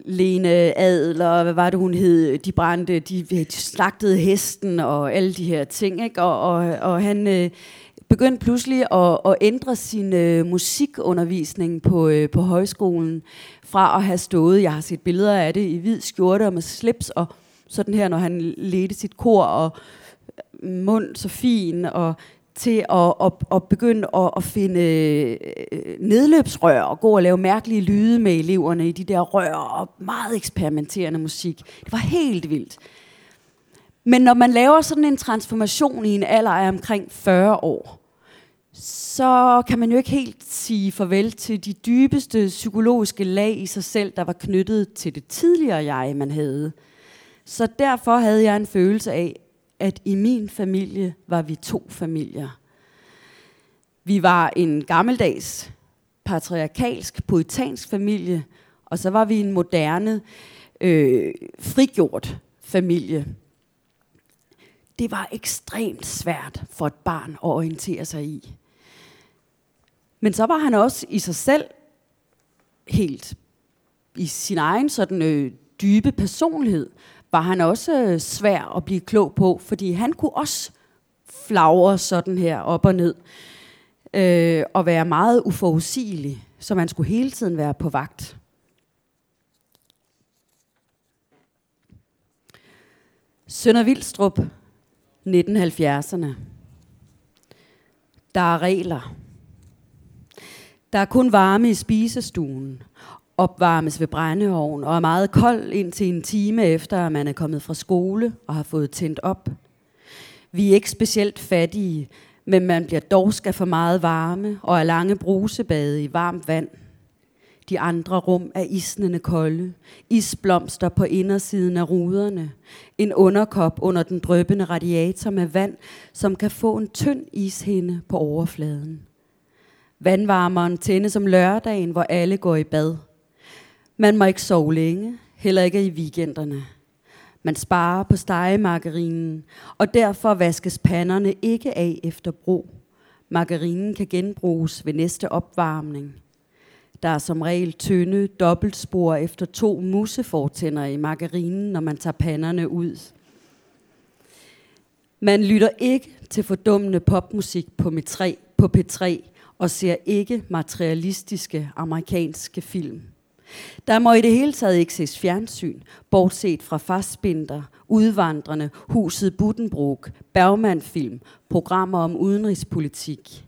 Lene Adler, hvad var det hun hed, de brændte, de, de slagtede hesten og alle de her ting, ikke? Og, og, og han, øh, begyndte pludselig at, at ændre sin øh, musikundervisning på, øh, på højskolen, fra at have stået, jeg har set billeder af det, i hvid skjorte og med slips, og sådan her, når han ledte sit kor, og øh, mund så fin, og til at, at, at begynde at, at finde øh, nedløbsrør og gå og lave mærkelige lyde med eleverne i de der rør og meget eksperimenterende musik. Det var helt vildt. Men når man laver sådan en transformation i en alder af omkring 40 år, så kan man jo ikke helt sige farvel til de dybeste psykologiske lag i sig selv, der var knyttet til det tidligere jeg, man havde. Så derfor havde jeg en følelse af, at i min familie var vi to familier. Vi var en gammeldags, patriarkalsk, poetansk familie, og så var vi en moderne, øh, frigjort familie. Det var ekstremt svært for et barn at orientere sig i. Men så var han også i sig selv helt i sin egen sådan øh, dybe personlighed, var han også øh, svær at blive klog på, fordi han kunne også flagre sådan her op og ned, øh, og være meget uforudsigelig, så man skulle hele tiden være på vagt. Sønder Vildstrup, 1970'erne. Der er regler. Der er kun varme i spisestuen. opvarmes ved brændeovn og er meget kold indtil en time efter, at man er kommet fra skole og har fået tændt op. Vi er ikke specielt fattige, men man bliver dog skal for meget varme og er lange brusebade i varmt vand. De andre rum er isnende kolde. Isblomster på indersiden af ruderne. En underkop under den drøbende radiator med vand, som kan få en tynd ishinde på overfladen. Vandvarmeren tændes om lørdagen, hvor alle går i bad. Man må ikke sove længe, heller ikke i weekenderne. Man sparer på stegemargarinen, og derfor vaskes panderne ikke af efter brug. Margarinen kan genbruges ved næste opvarmning. Der er som regel tynde dobbeltspor efter to musefortænder i margarinen, når man tager panderne ud. Man lytter ikke til fordummende popmusik på, P3, på P3 og ser ikke materialistiske amerikanske film. Der må i det hele taget ikke ses fjernsyn, bortset fra fastbinder, udvandrende, huset Buddenbrook, Bergmanfilm, programmer om udenrigspolitik.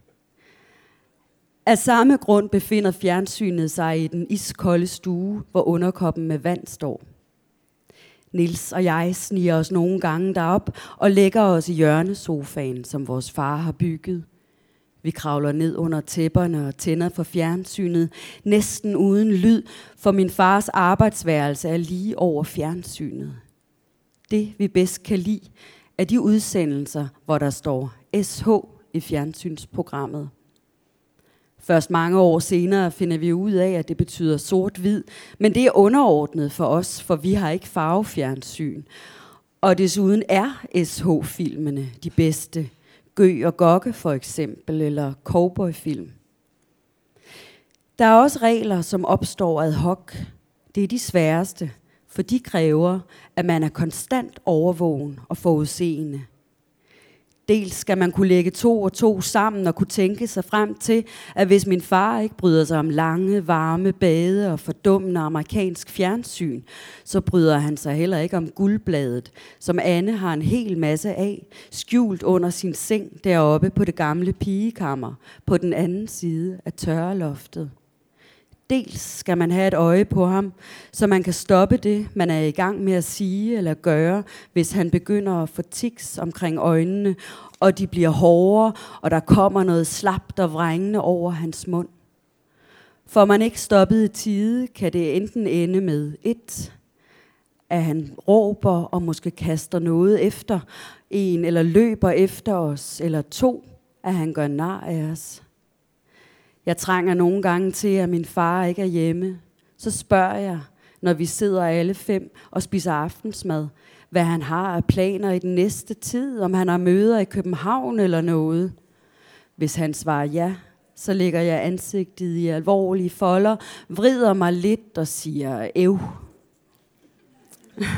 Af samme grund befinder fjernsynet sig i den iskolde stue, hvor underkoppen med vand står. Nils og jeg sniger os nogle gange derop og lægger os i hjørnesofaen, som vores far har bygget. Vi kravler ned under tæpperne og tænder for fjernsynet, næsten uden lyd, for min fars arbejdsværelse er lige over fjernsynet. Det vi bedst kan lide, er de udsendelser, hvor der står SH i fjernsynsprogrammet. Først mange år senere finder vi ud af, at det betyder sort-hvid, men det er underordnet for os, for vi har ikke farvefjernsyn. Og desuden er SH-filmene de bedste. Gø og Gokke for eksempel, eller cowboyfilm. Der er også regler, som opstår ad hoc. Det er de sværeste, for de kræver, at man er konstant overvågen og forudseende. Dels skal man kunne lægge to og to sammen og kunne tænke sig frem til, at hvis min far ikke bryder sig om lange, varme bade og fordummende amerikansk fjernsyn, så bryder han sig heller ikke om guldbladet, som Anne har en hel masse af, skjult under sin seng deroppe på det gamle pigekammer, på den anden side af tørreloftet. Dels skal man have et øje på ham, så man kan stoppe det, man er i gang med at sige eller gøre, hvis han begynder at få tics omkring øjnene, og de bliver hårdere, og der kommer noget slapt og vrængende over hans mund. Får man ikke stoppet i tide, kan det enten ende med et, at han råber og måske kaster noget efter en, eller løber efter os, eller to, at han gør nar af os. Jeg trænger nogle gange til, at min far ikke er hjemme. Så spørger jeg, når vi sidder alle fem og spiser aftensmad, hvad han har af planer i den næste tid, om han har møder i København eller noget. Hvis han svarer ja, så lægger jeg ansigtet i alvorlige folder, vrider mig lidt og siger ev.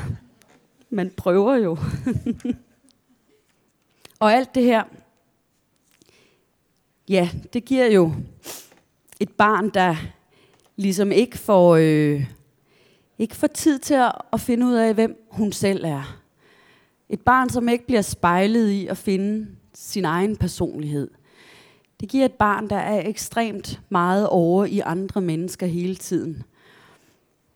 Man prøver jo. og alt det her, ja, det giver jo et barn, der ligesom ikke får, øh, ikke får tid til at, at finde ud af, hvem hun selv er. Et barn, som ikke bliver spejlet i at finde sin egen personlighed. Det giver et barn, der er ekstremt meget over i andre mennesker hele tiden.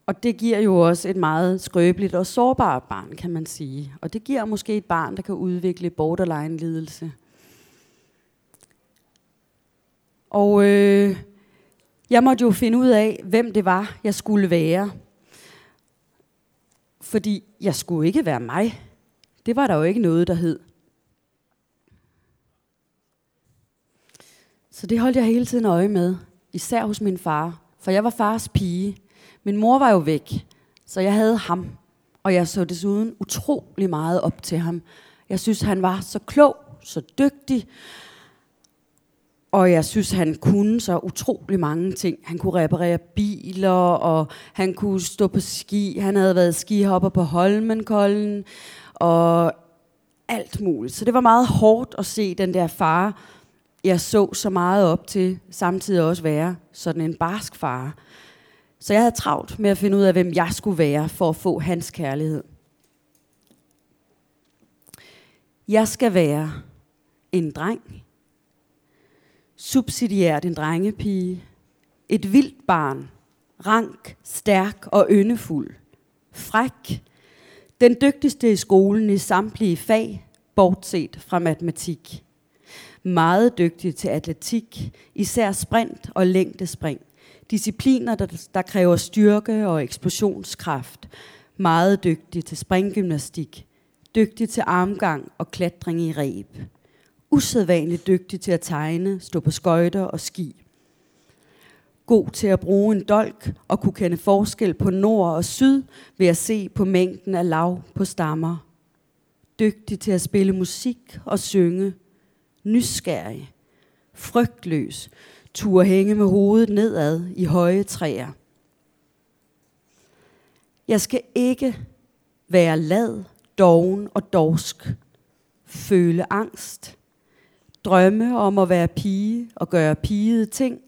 Og det giver jo også et meget skrøbeligt og sårbart barn, kan man sige. Og det giver måske et barn, der kan udvikle borderline-lidelse. Og øh, jeg måtte jo finde ud af, hvem det var, jeg skulle være. Fordi jeg skulle ikke være mig. Det var der jo ikke noget, der hed. Så det holdt jeg hele tiden øje med. Især hos min far. For jeg var fars pige. Min mor var jo væk. Så jeg havde ham. Og jeg så desuden utrolig meget op til ham. Jeg synes, han var så klog, så dygtig. Og jeg synes, han kunne så utrolig mange ting. Han kunne reparere biler, og han kunne stå på ski. Han havde været skihopper på Holmenkollen, og alt muligt. Så det var meget hårdt at se den der far, jeg så så meget op til, samtidig også være sådan en barsk far. Så jeg havde travlt med at finde ud af, hvem jeg skulle være for at få hans kærlighed. Jeg skal være en dreng, subsidiært en drengepige, et vildt barn, rank, stærk og yndefuld. Fræk. Den dygtigste i skolen i samtlige fag, bortset fra matematik. Meget dygtig til atletik, især sprint og længdespring. Discipliner, der, der kræver styrke og eksplosionskraft. Meget dygtig til springgymnastik. Dygtig til armgang og klatring i reb. Usædvanligt dygtig til at tegne, stå på skøjter og ski. God til at bruge en dolk og kunne kende forskel på nord og syd ved at se på mængden af lav på stammer. Dygtig til at spille musik og synge. Nysgerrig. Frygtløs Tur hænge med hovedet nedad i høje træer. Jeg skal ikke være lad, doven og dorsk. Føle angst. Drømme om at være pige og gøre pigede ting,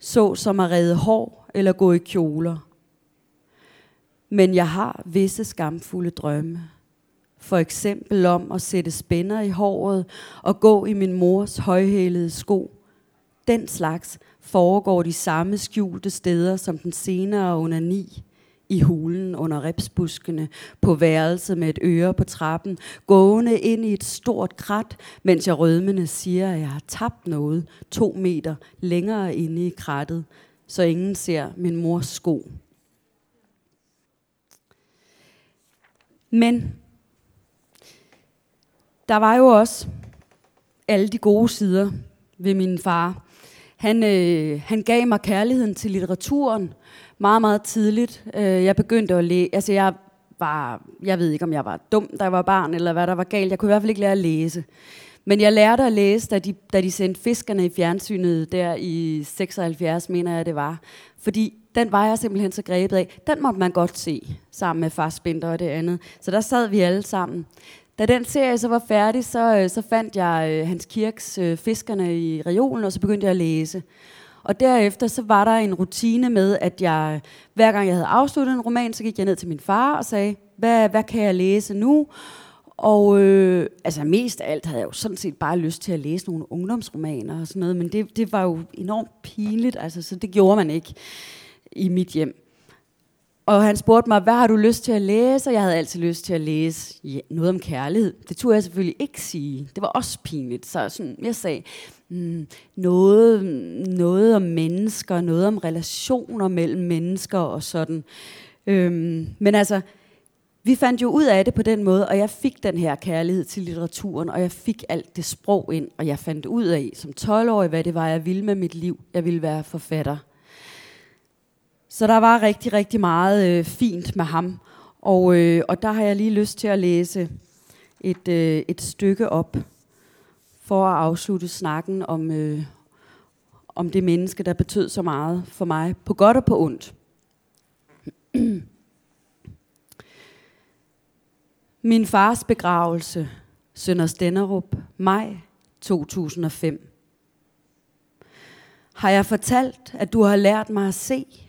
så som at redde hår eller gå i kjoler. Men jeg har visse skamfulde drømme. For eksempel om at sætte spænder i håret og gå i min mors højhælede sko den slags foregår de samme skjulte steder som den senere under ni i hulen under ripsbuskene, på værelset med et øre på trappen, gående ind i et stort krat, mens jeg rødmende siger, at jeg har tabt noget to meter længere inde i krattet, så ingen ser min mors sko. Men der var jo også alle de gode sider ved min far. Han, øh, han gav mig kærligheden til litteraturen meget, meget tidligt. Øh, jeg begyndte at læse, altså jeg var, jeg ved ikke om jeg var dum, da jeg var barn, eller hvad der var galt. Jeg kunne i hvert fald ikke lære at læse. Men jeg lærte at læse, da de, da de sendte fiskerne i fjernsynet der i 76, mener jeg det var. Fordi den var jeg simpelthen så grebet af. Den måtte man godt se, sammen med Farsbinder og det andet. Så der sad vi alle sammen. Da den serie så var færdig, så, øh, så fandt jeg øh, Hans Kirks Fiskerne i reolen, og så begyndte jeg at læse. Og derefter så var der en rutine med, at jeg hver gang jeg havde afsluttet en roman, så gik jeg ned til min far og sagde, hvad, hvad kan jeg læse nu? Og øh, altså mest af alt havde jeg jo sådan set bare lyst til at læse nogle ungdomsromaner og sådan noget, men det, det var jo enormt pinligt, altså, så det gjorde man ikke i mit hjem. Og han spurgte mig, hvad har du lyst til at læse? Og jeg havde altid lyst til at læse ja, noget om kærlighed. Det turde jeg selvfølgelig ikke sige. Det var også pinligt. Så sådan, jeg sagde mm, noget, noget om mennesker, noget om relationer mellem mennesker og sådan. Øhm, men altså, vi fandt jo ud af det på den måde, og jeg fik den her kærlighed til litteraturen, og jeg fik alt det sprog ind, og jeg fandt ud af som 12-årig, hvad det var, jeg ville med mit liv. Jeg ville være forfatter. Så der var rigtig, rigtig meget øh, fint med ham. Og, øh, og der har jeg lige lyst til at læse et, øh, et stykke op for at afslutte snakken om, øh, om det menneske, der betød så meget for mig, på godt og på ondt. Min fars begravelse, Sønder Stenderup, maj 2005. Har jeg fortalt, at du har lært mig at se?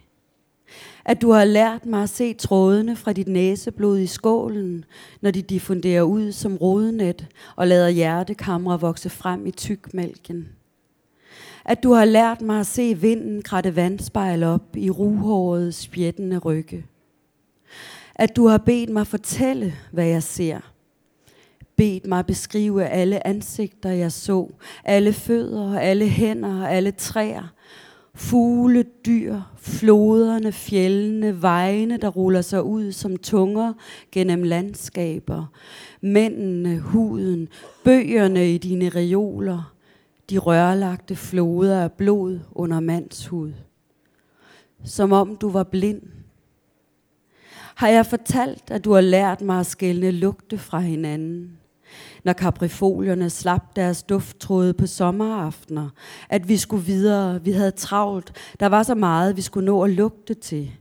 At du har lært mig at se trådene fra dit næseblod i skålen, når de diffunderer ud som rodenet og lader hjertekamre vokse frem i tykmælken. At du har lært mig at se vinden kratte vandspejl op i ruhårets spjættende rygge. At du har bedt mig fortælle, hvad jeg ser. Bedt mig beskrive alle ansigter, jeg så, alle fødder, alle hænder, alle træer, Fugle, dyr, floderne, fjellene, vejene, der ruller sig ud som tunger gennem landskaber. Mændene, huden, bøgerne i dine reoler, de rørlagte floder af blod under mandshud. Som om du var blind. Har jeg fortalt, at du har lært mig at skælne lugte fra hinanden? Når kaprifolierne slap deres dufttråde på sommeraftener, at vi skulle videre, vi havde travlt, der var så meget, vi skulle nå at lugte til.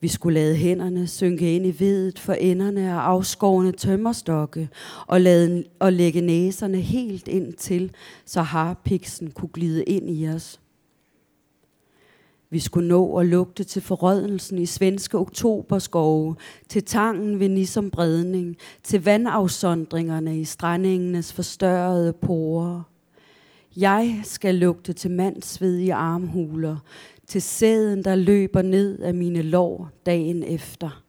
Vi skulle lade hænderne synke ind i vedet for enderne af afskårende tømmerstokke og, lade, og lægge næserne helt ind til, så harpiksen kunne glide ind i os. Vi skulle nå at lugte til forrødelsen i svenske oktoberskove, til tangen ved Nissom Bredning, til vandafsondringerne i strandingenes forstørrede porer. Jeg skal lugte til mandsved i armhuler, til sæden, der løber ned af mine lår dagen efter.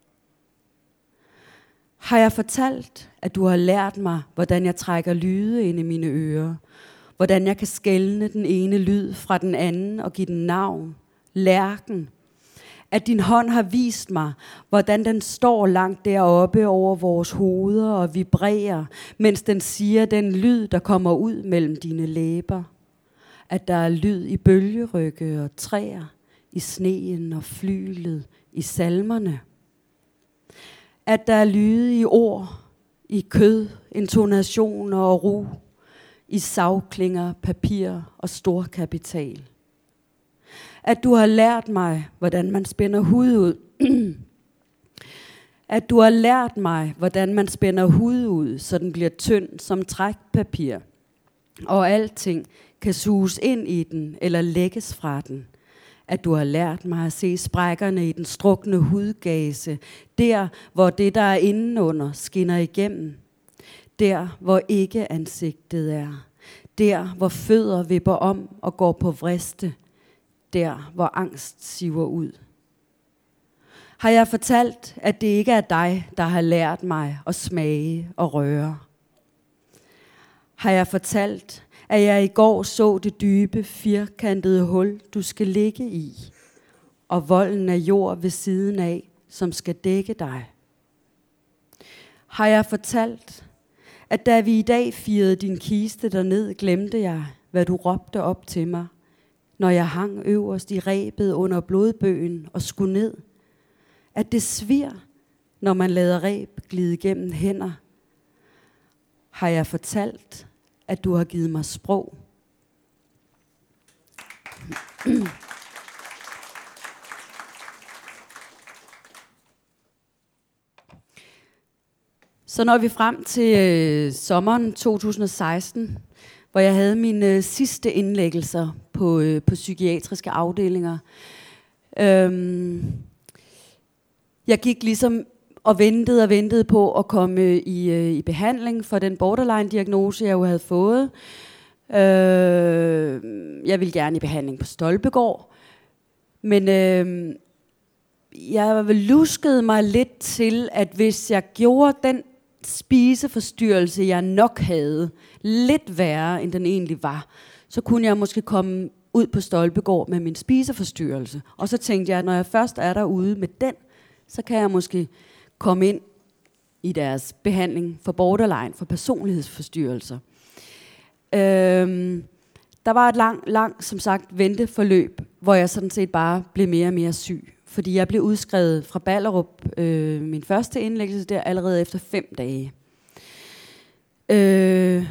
Har jeg fortalt, at du har lært mig, hvordan jeg trækker lyde ind i mine ører, hvordan jeg kan skælne den ene lyd fra den anden og give den navn, lærken, at din hånd har vist mig, hvordan den står langt deroppe over vores hoveder og vibrerer, mens den siger den lyd, der kommer ud mellem dine læber. At der er lyd i bølgerygge og træer, i sneen og flylet, i salmerne. At der er lyde i ord, i kød, intonationer og ro, i savklinger, papir og stor kapital at du har lært mig, hvordan man spænder hud ud. at du har lært mig, hvordan man spænder hud ud, så den bliver tynd som trækpapir. Og alting kan suges ind i den eller lægges fra den. At du har lært mig at se sprækkerne i den strukne hudgase, der hvor det, der er indenunder, skinner igennem. Der hvor ikke ansigtet er. Der hvor fødder vipper om og går på vriste der, hvor angst siver ud? Har jeg fortalt, at det ikke er dig, der har lært mig at smage og røre? Har jeg fortalt, at jeg i går så det dybe, firkantede hul, du skal ligge i, og volden af jord ved siden af, som skal dække dig? Har jeg fortalt, at da vi i dag firede din kiste derned, glemte jeg, hvad du råbte op til mig – når jeg hang øverst i rebet under blodbøgen og skulle ned. At det svir, når man lader reb glide gennem hænder. Har jeg fortalt, at du har givet mig sprog. Så når vi frem til øh, sommeren 2016, hvor jeg havde mine øh, sidste indlæggelser på, øh, på psykiatriske afdelinger. Øhm, jeg gik ligesom og ventede og ventede på at komme øh, i, øh, i behandling for den borderline-diagnose, jeg jo havde fået. Øh, jeg ville gerne i behandling på Stolpegård. Men øh, jeg luskede mig lidt til, at hvis jeg gjorde den spiseforstyrrelse, jeg nok havde, lidt værre, end den egentlig var, så kunne jeg måske komme ud på Stolpegård med min spiseforstyrrelse. Og så tænkte jeg, at når jeg først er derude med den, så kan jeg måske komme ind i deres behandling for borderline, for personlighedsforstyrrelser. Øhm, der var et langt, lang, som sagt, venteforløb, hvor jeg sådan set bare blev mere og mere syg. Fordi jeg blev udskrevet fra Ballerup, øh, min første indlæggelse der, allerede efter fem dage. Øh,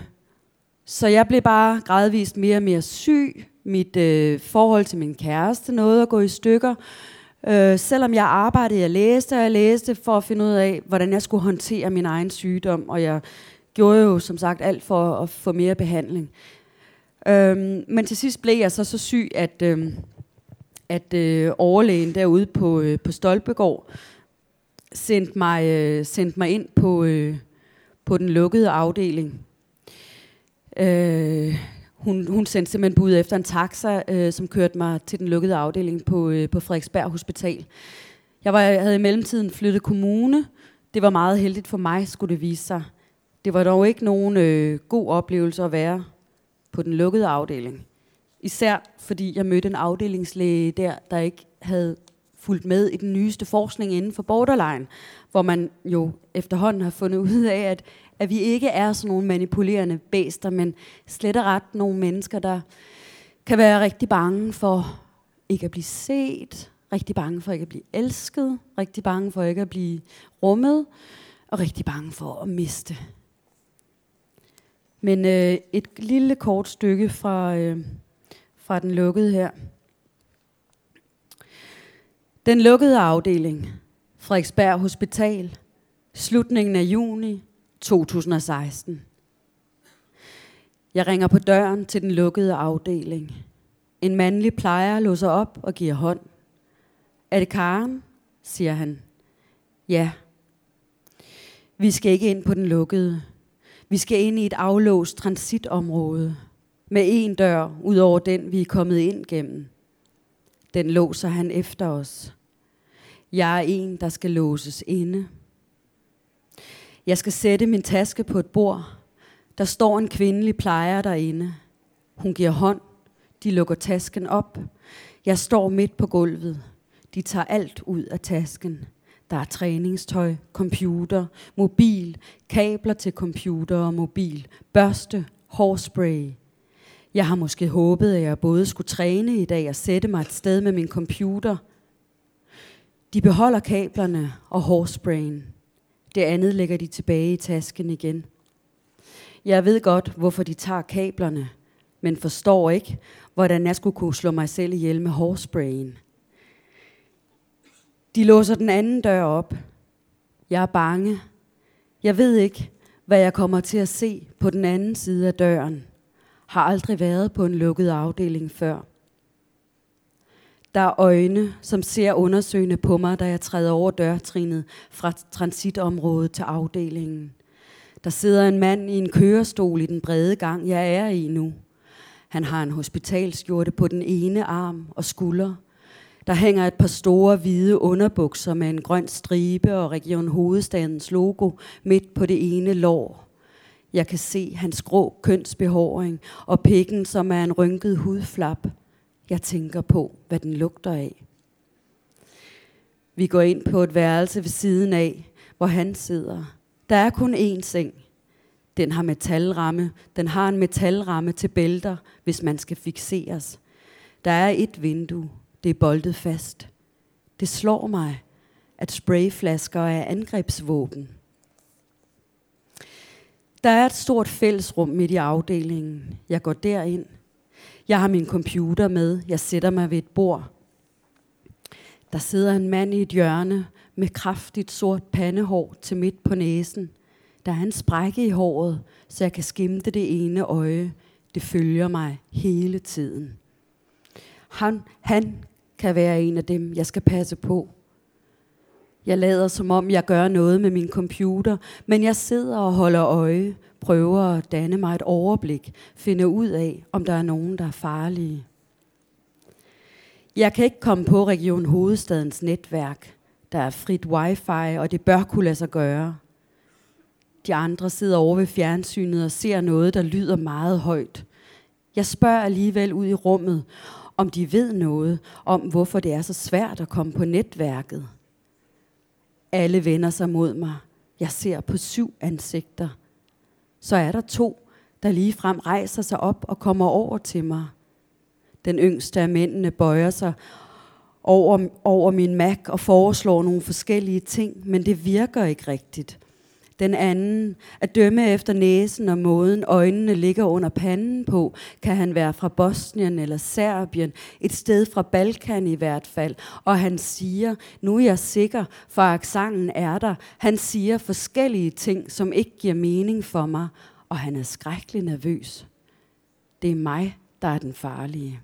så jeg blev bare gradvist mere og mere syg. Mit øh, forhold til min kæreste nåede at gå i stykker. Øh, selvom jeg arbejdede, jeg læste og jeg læste for at finde ud af, hvordan jeg skulle håndtere min egen sygdom. Og jeg gjorde jo som sagt alt for at få mere behandling. Øh, men til sidst blev jeg så så syg, at, øh, at øh, overlægen derude på, øh, på Stolpegård sendte mig, øh, sendte mig ind på, øh, på den lukkede afdeling Øh, hun, hun sendte simpelthen bud efter en taxa, øh, som kørte mig til den lukkede afdeling på, øh, på Frederiksberg Hospital. Jeg, var, jeg havde i mellemtiden flyttet kommune. Det var meget heldigt for mig, skulle det vise sig. Det var dog ikke nogen øh, god oplevelse at være på den lukkede afdeling. Især fordi jeg mødte en afdelingslæge der, der ikke havde fulgt med i den nyeste forskning inden for borderline, hvor man jo efterhånden har fundet ud af, at, at vi ikke er sådan nogle manipulerende bæster, men slet og ret nogle mennesker, der kan være rigtig bange for ikke at blive set, rigtig bange for ikke at blive elsket, rigtig bange for ikke at blive rummet, og rigtig bange for at miste. Men øh, et lille kort stykke fra, øh, fra den lukkede her. Den lukkede afdeling, Frederiksberg Hospital, slutningen af juni 2016. Jeg ringer på døren til den lukkede afdeling. En mandlig plejer låser op og giver hånd. Er det Karen? siger han. Ja. Vi skal ikke ind på den lukkede. Vi skal ind i et aflåst transitområde med en dør ud over den, vi er kommet ind gennem. Den låser han efter os. Jeg er en, der skal låses inde. Jeg skal sætte min taske på et bord. Der står en kvindelig plejer derinde. Hun giver hånd. De lukker tasken op. Jeg står midt på gulvet. De tager alt ud af tasken. Der er træningstøj, computer, mobil, kabler til computer og mobil, børste, hårspray. Jeg har måske håbet, at jeg både skulle træne i dag og sætte mig et sted med min computer. De beholder kablerne og hårsprayen. Det andet lægger de tilbage i tasken igen. Jeg ved godt, hvorfor de tager kablerne, men forstår ikke, hvordan jeg skulle kunne slå mig selv ihjel med hårsprayen. De låser den anden dør op. Jeg er bange. Jeg ved ikke, hvad jeg kommer til at se på den anden side af døren. Har aldrig været på en lukket afdeling før. Der er øjne, som ser undersøgende på mig, da jeg træder over dørtrinet fra transitområdet til afdelingen. Der sidder en mand i en kørestol i den brede gang, jeg er i nu. Han har en hospitalskjorte på den ene arm og skulder. Der hænger et par store hvide underbukser med en grøn stribe og Region Hovedstadens logo midt på det ene lår. Jeg kan se hans grå kønsbehåring og pikken, som er en rynket hudflap. Jeg tænker på, hvad den lugter af. Vi går ind på et værelse ved siden af, hvor han sidder. Der er kun én seng. Den har metalramme. Den har en metalramme til bælter, hvis man skal fixeres. Der er et vindue. Det er boltet fast. Det slår mig, at sprayflasker er angrebsvåben. Der er et stort fællesrum midt i afdelingen. Jeg går derind. Jeg har min computer med. Jeg sætter mig ved et bord. Der sidder en mand i et hjørne med kraftigt sort pandehår til midt på næsen. Der er en sprække i håret, så jeg kan skimte det ene øje. Det følger mig hele tiden. Han, han kan være en af dem, jeg skal passe på. Jeg lader som om, jeg gør noget med min computer, men jeg sidder og holder øje, prøver at danne mig et overblik, finde ud af, om der er nogen, der er farlige. Jeg kan ikke komme på Region Hovedstadens netværk. Der er frit wifi, og det bør kunne lade sig gøre. De andre sidder over ved fjernsynet og ser noget, der lyder meget højt. Jeg spørger alligevel ud i rummet, om de ved noget om, hvorfor det er så svært at komme på netværket. Alle vender sig mod mig. Jeg ser på syv ansigter. Så er der to, der lige frem rejser sig op og kommer over til mig. Den yngste af mændene bøjer sig over, over min mag og foreslår nogle forskellige ting, men det virker ikke rigtigt. Den anden, at dømme efter næsen og måden øjnene ligger under panden på, kan han være fra Bosnien eller Serbien, et sted fra Balkan i hvert fald. Og han siger, nu er jeg sikker, for aksangen er der. Han siger forskellige ting, som ikke giver mening for mig, og han er skrækkelig nervøs. Det er mig, der er den farlige.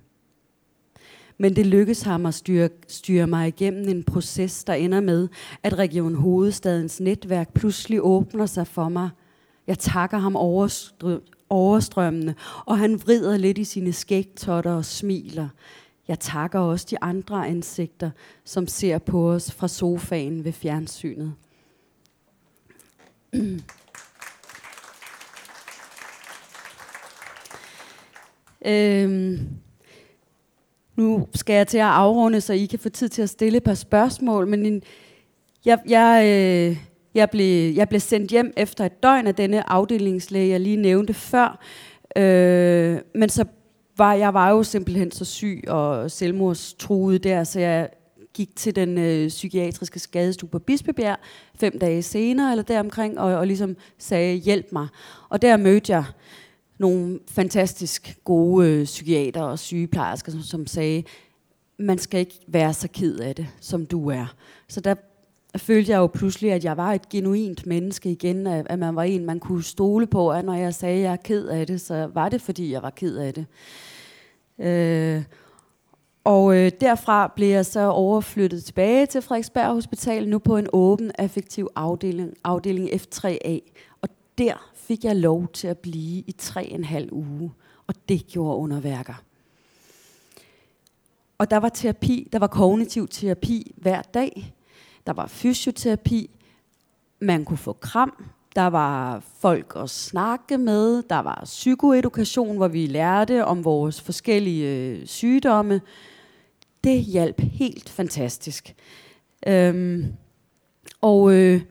Men det lykkes ham at styre, styre mig igennem en proces, der ender med, at Region Hovedstadens netværk pludselig åbner sig for mig. Jeg takker ham overstrømmende, og han vrider lidt i sine skægtotter og smiler. Jeg takker også de andre ansigter, som ser på os fra sofaen ved fjernsynet. øhm, nu skal jeg til at afrunde, så I kan få tid til at stille et par spørgsmål, men en, jeg, jeg, øh, jeg, blev, jeg blev sendt hjem efter et døgn af denne afdelingslæge, jeg lige nævnte før. Øh, men så var jeg var jo simpelthen så syg og selvmordstruet der, så jeg gik til den øh, psykiatriske skadestue på Bispebjerg fem dage senere, eller deromkring, og, og ligesom sagde, hjælp mig. Og der mødte jeg nogle fantastisk gode øh, psykiater og sygeplejersker, som, som sagde, man skal ikke være så ked af det, som du er. Så der følte jeg jo pludselig, at jeg var et genuint menneske igen, at, at man var en, man kunne stole på, at når jeg sagde, at jeg er ked af det, så var det, fordi jeg var ked af det. Øh, og øh, derfra blev jeg så overflyttet tilbage til Frederiksberg Hospital, nu på en åben affektiv afdeling, afdeling F3A. Og der fik jeg lov til at blive i tre en halv uge, og det gjorde underværker. Og der var terapi, der var kognitiv terapi hver dag. Der var fysioterapi. Man kunne få kram. Der var folk at snakke med. Der var psykoedukation, hvor vi lærte om vores forskellige øh, sygdomme. Det hjalp helt fantastisk. Øhm, og øh,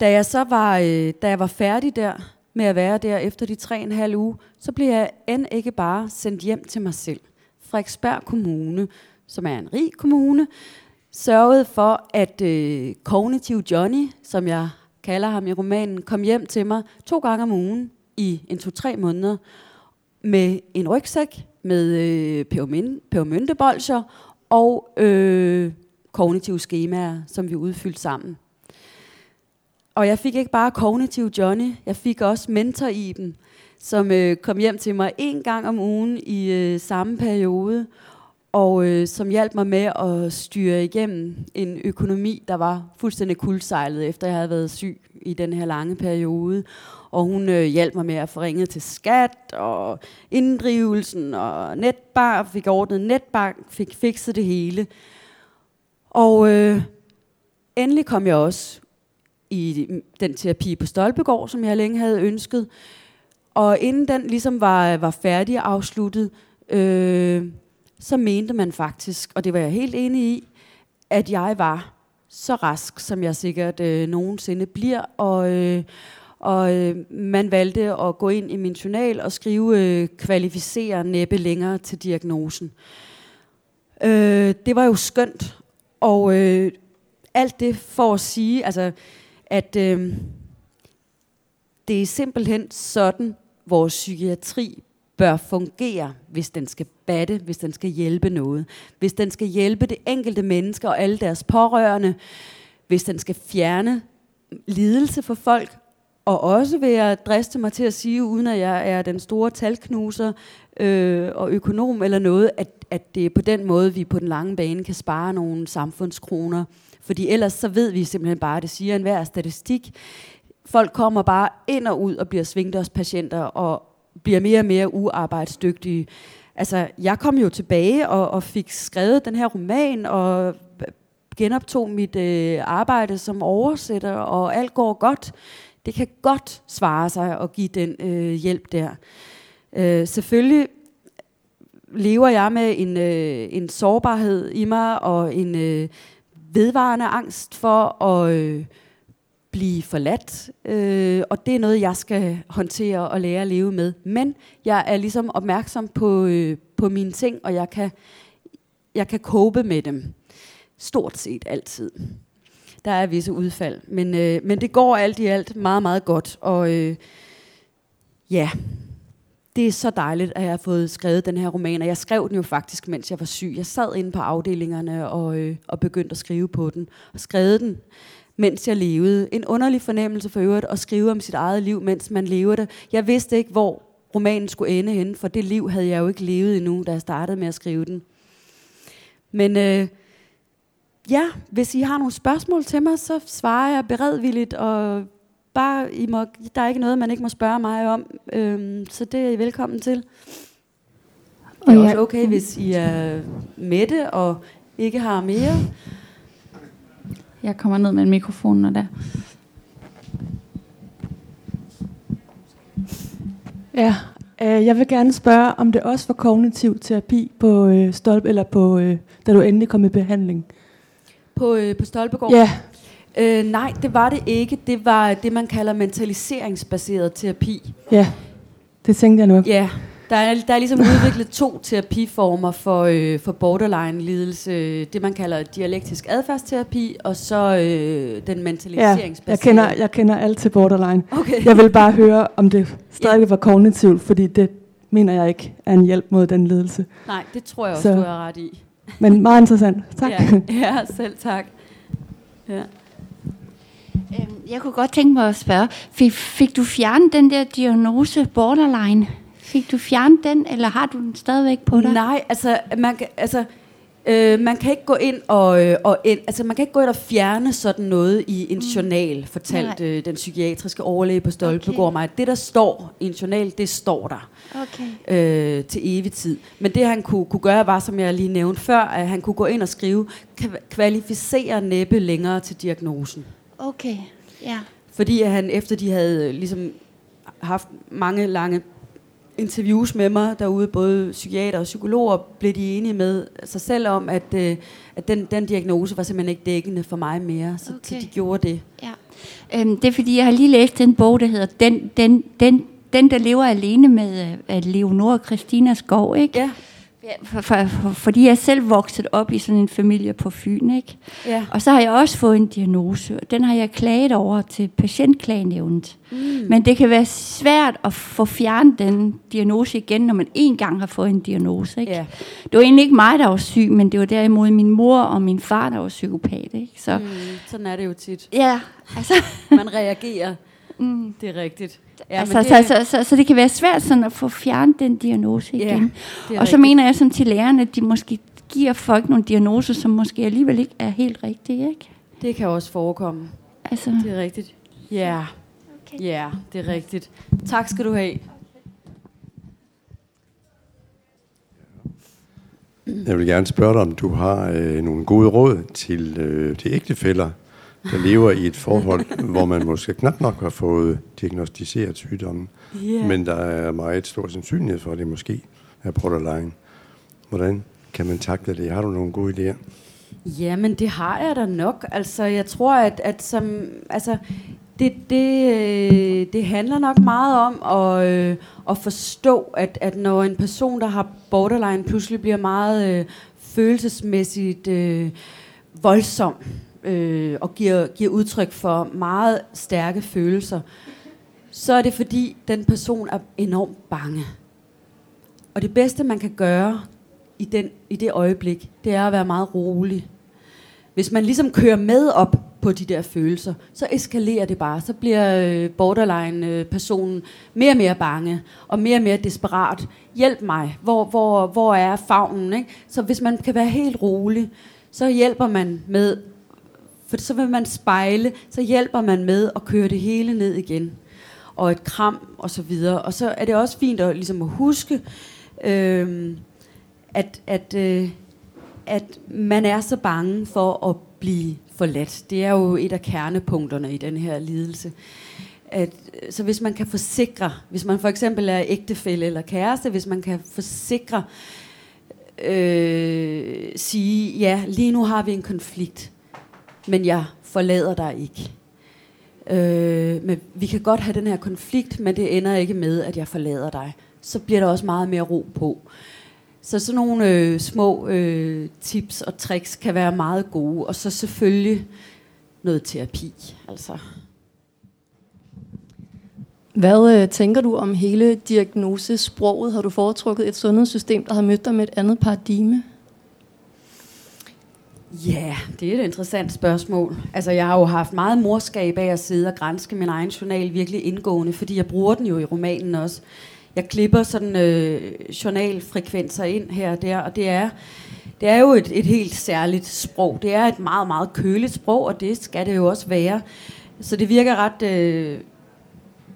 da jeg så var, øh, da jeg var færdig der med at være der efter de tre og en halv uge, så blev jeg end ikke bare sendt hjem til mig selv. Frederiksberg Kommune, som er en rig kommune, sørgede for, at øh, Cognitive Johnny, som jeg kalder ham i romanen, kom hjem til mig to gange om ugen i en to-tre måneder med en rygsæk med øh, pebermyntebolcher og øh, kognitive skemaer, som vi udfyldte sammen. Og jeg fik ikke bare kognitiv Johnny, jeg fik også mentor i dem, som øh, kom hjem til mig en gang om ugen i øh, samme periode, og øh, som hjalp mig med at styre igennem en økonomi, der var fuldstændig kuldsejlet, efter jeg havde været syg i den her lange periode. Og hun øh, hjalp mig med at få ringet til skat og inddrivelsen og netbank, fik ordnet netbank, fik fikset det hele. Og øh, endelig kom jeg også i den terapi på Stolpegård, som jeg længe havde ønsket. Og inden den ligesom var, var færdig og afsluttet, øh, så mente man faktisk, og det var jeg helt enig i, at jeg var så rask, som jeg sikkert øh, nogensinde bliver. Og, øh, og øh, man valgte at gå ind i min journal og skrive øh, kvalificere næppe længere til diagnosen. Øh, det var jo skønt. Og øh, alt det for at sige, altså, at øh, det er simpelthen sådan, vores psykiatri bør fungere, hvis den skal batte, hvis den skal hjælpe noget. Hvis den skal hjælpe det enkelte menneske og alle deres pårørende. Hvis den skal fjerne lidelse for folk. Og også vil jeg driste mig til at sige, uden at jeg er den store talknuser øh, og økonom eller noget, at, at det er på den måde, vi på den lange bane kan spare nogle samfundskroner. Fordi ellers så ved vi simpelthen bare, at det siger enhver statistik. Folk kommer bare ind og ud og bliver svingdørspatienter og bliver mere og mere uarbejdsdygtige. Altså, jeg kom jo tilbage og, og fik skrevet den her roman og genoptog mit øh, arbejde som oversætter, og alt går godt. Det kan godt svare sig at give den øh, hjælp der. Øh, selvfølgelig lever jeg med en, øh, en sårbarhed i mig, og en øh, vedvarende angst for at øh, blive forladt. Øh, og det er noget, jeg skal håndtere og lære at leve med. Men jeg er ligesom opmærksom på, øh, på mine ting, og jeg kan, jeg kan cope med dem. Stort set altid. Der er visse udfald. Men, øh, men det går alt i alt meget, meget godt. Og øh, ja, det er så dejligt, at jeg har fået skrevet den her roman, og jeg skrev den jo faktisk, mens jeg var syg. Jeg sad inde på afdelingerne og, øh, og begyndte at skrive på den, og skrev den, mens jeg levede. En underlig fornemmelse for øvrigt at skrive om sit eget liv, mens man lever det. Jeg vidste ikke, hvor romanen skulle ende henne, for det liv havde jeg jo ikke levet endnu, da jeg startede med at skrive den. Men øh, ja, hvis I har nogle spørgsmål til mig, så svarer jeg beredvilligt, og bare, I må, der er ikke noget, man ikke må spørge mig om, øhm, så det er I velkommen til. Det er også okay, hvis I er mætte og ikke har mere. Jeg kommer ned med en mikrofon, når der. Ja, øh, jeg vil gerne spørge, om det også var kognitiv terapi på øh, Stolp, eller på, øh, da du endelig kom i behandling. På, øh, på Stolpegård? Ja. Øh, nej, det var det ikke. Det var det, man kalder mentaliseringsbaseret terapi. Ja, det tænkte jeg nok. Ja, der er, der er ligesom udviklet to terapiformer for, øh, for borderline-lidelse. Det, man kalder dialektisk adfærdsterapi, og så øh, den mentaliseringsbaserede. Ja, jeg kender, jeg kender alt til borderline. Okay. Jeg vil bare høre, om det stadig ja. var kognitivt, fordi det mener jeg ikke er en hjælp mod den lidelse. Nej, det tror jeg også, så. du har ret i. Men meget interessant. Tak. Ja, ja selv tak. Ja. Øhm, jeg kunne godt tænke mig at spørge, fik, fik du fjernet den der diagnose borderline? Fik du fjernet den, eller har du den stadigvæk på dig? Nej, altså, man, altså Øh, man kan ikke gå ind og, øh, og ind, altså man kan ikke gå ind og fjerne sådan noget i en mm. journal, fortalte øh, den psykiatriske overlæge på Stolpegård okay. mig. Det der står i en journal, det står der Okay. øh, til evig tid. Men det han kunne, kunne gøre var, som jeg lige nævnte før, at han kunne gå ind og skrive, "Kva- kvalificere næppe længere til diagnosen. Okay, ja. Fordi at han, efter de havde øh, ligesom haft mange lange interviews med mig derude, både psykiater og psykologer, blev de enige med sig selv om, at, øh, at den, den diagnose var simpelthen ikke dækkende for mig mere. Så, okay. så de gjorde det. ja. Øhm, det er fordi, jeg har lige læst den bog, der hedder Den, den, den, den der lever alene med øh, Leonora Christina Skov, ikke? Ja, Ja, for, for, for, fordi jeg selv vokset op i sådan en familie på Fyn, ikke? ja. Og så har jeg også fået en diagnose, og den har jeg klaget over til patientklagenævnet. Mm. Men det kan være svært at få fjernet den diagnose igen, når man en gang har fået en diagnose. Ikke? Ja. Det var egentlig ikke mig, der var syg, men det var derimod min mor og min far, der var psykopat. Ikke? Så Mm, sådan er det jo tit. ja, altså, Man reagerer. mm, Det er rigtigt. Ja, altså det, så, så, så, så det kan være svært sådan at få fjernet den diagnose Ja, igen. er Og så rigtigt. mener jeg sådan til lærerne, at de måske giver folk nogle diagnoser, som måske alligevel ikke er helt rigtige. Ikke? Det kan også forekomme. Altså, Det er rigtigt. Ja, okay. ja, det er rigtigt. Tak skal du have. Jeg vil gerne spørge dig, om du har øh, nogle gode råd til, øh, til ægtefæller, der lever i et forhold, hvor man måske knap nok har fået diagnostiseret sygdommen, Yeah. men der er meget stor sandsynlighed for, at det måske er borderline. Hvordan kan man takle det? Har du nogle gode idéer? Jamen, det har jeg da nok. Altså, jeg tror, at, at som, altså, det, det, øh, det handler nok meget om at, øh, at forstå, at, at når en person, der har borderline, pludselig bliver meget øh, følelsesmæssigt øh, voldsom øh, og giver, giver udtryk for meget stærke følelser, så er det fordi, den person er enormt bange. Og det bedste, man kan gøre i, den, i det øjeblik, det er at være meget rolig. Hvis man ligesom kører med op på de der følelser, så eskalerer det bare. Så bliver øh, borderline-personen mere og mere bange, og mere og mere desperat. Hjælp mig. Hvor, hvor, hvor er favnen? Ikke? Så hvis man kan være helt rolig, så hjælper man med, for så vil man spejle, så hjælper man med at køre det hele ned igen. Og et kram, og så videre. Og så er det også fint at, ligesom at huske, øh, at, at, øh, at man er så bange for at blive forladt. Det er jo et af kernepunkterne i den her lidelse. At, øh, så hvis man kan forsikre, hvis man for eksempel er ægtefælle eller kæreste, hvis man kan forsikre, øh, sige, ja, lige nu har vi en konflikt, men jeg forlader dig ikke. Øh, men vi kan godt have den her konflikt, men det ender ikke med, at jeg forlader dig. Så bliver der også meget mere ro på. Så sådan nogle øh, små øh, tips og tricks kan være meget gode. Og så selvfølgelig noget terapi. Altså. Hvad øh, tænker du om hele diagnosesproget? Har du foretrukket et sundhedssystem, der har mødt dig med et andet paradigme? Ja, det er et interessant spørgsmål. Altså, jeg har jo haft meget morskab af at sidde og grænske min egen journal virkelig indgående, fordi jeg bruger den jo i romanen også. Jeg klipper sådan øh, journalfrekvenser ind her og der, og det er, det er jo et, et helt særligt sprog. Det er et meget, meget køligt sprog, og det skal det jo også være. Så det virker ret øh,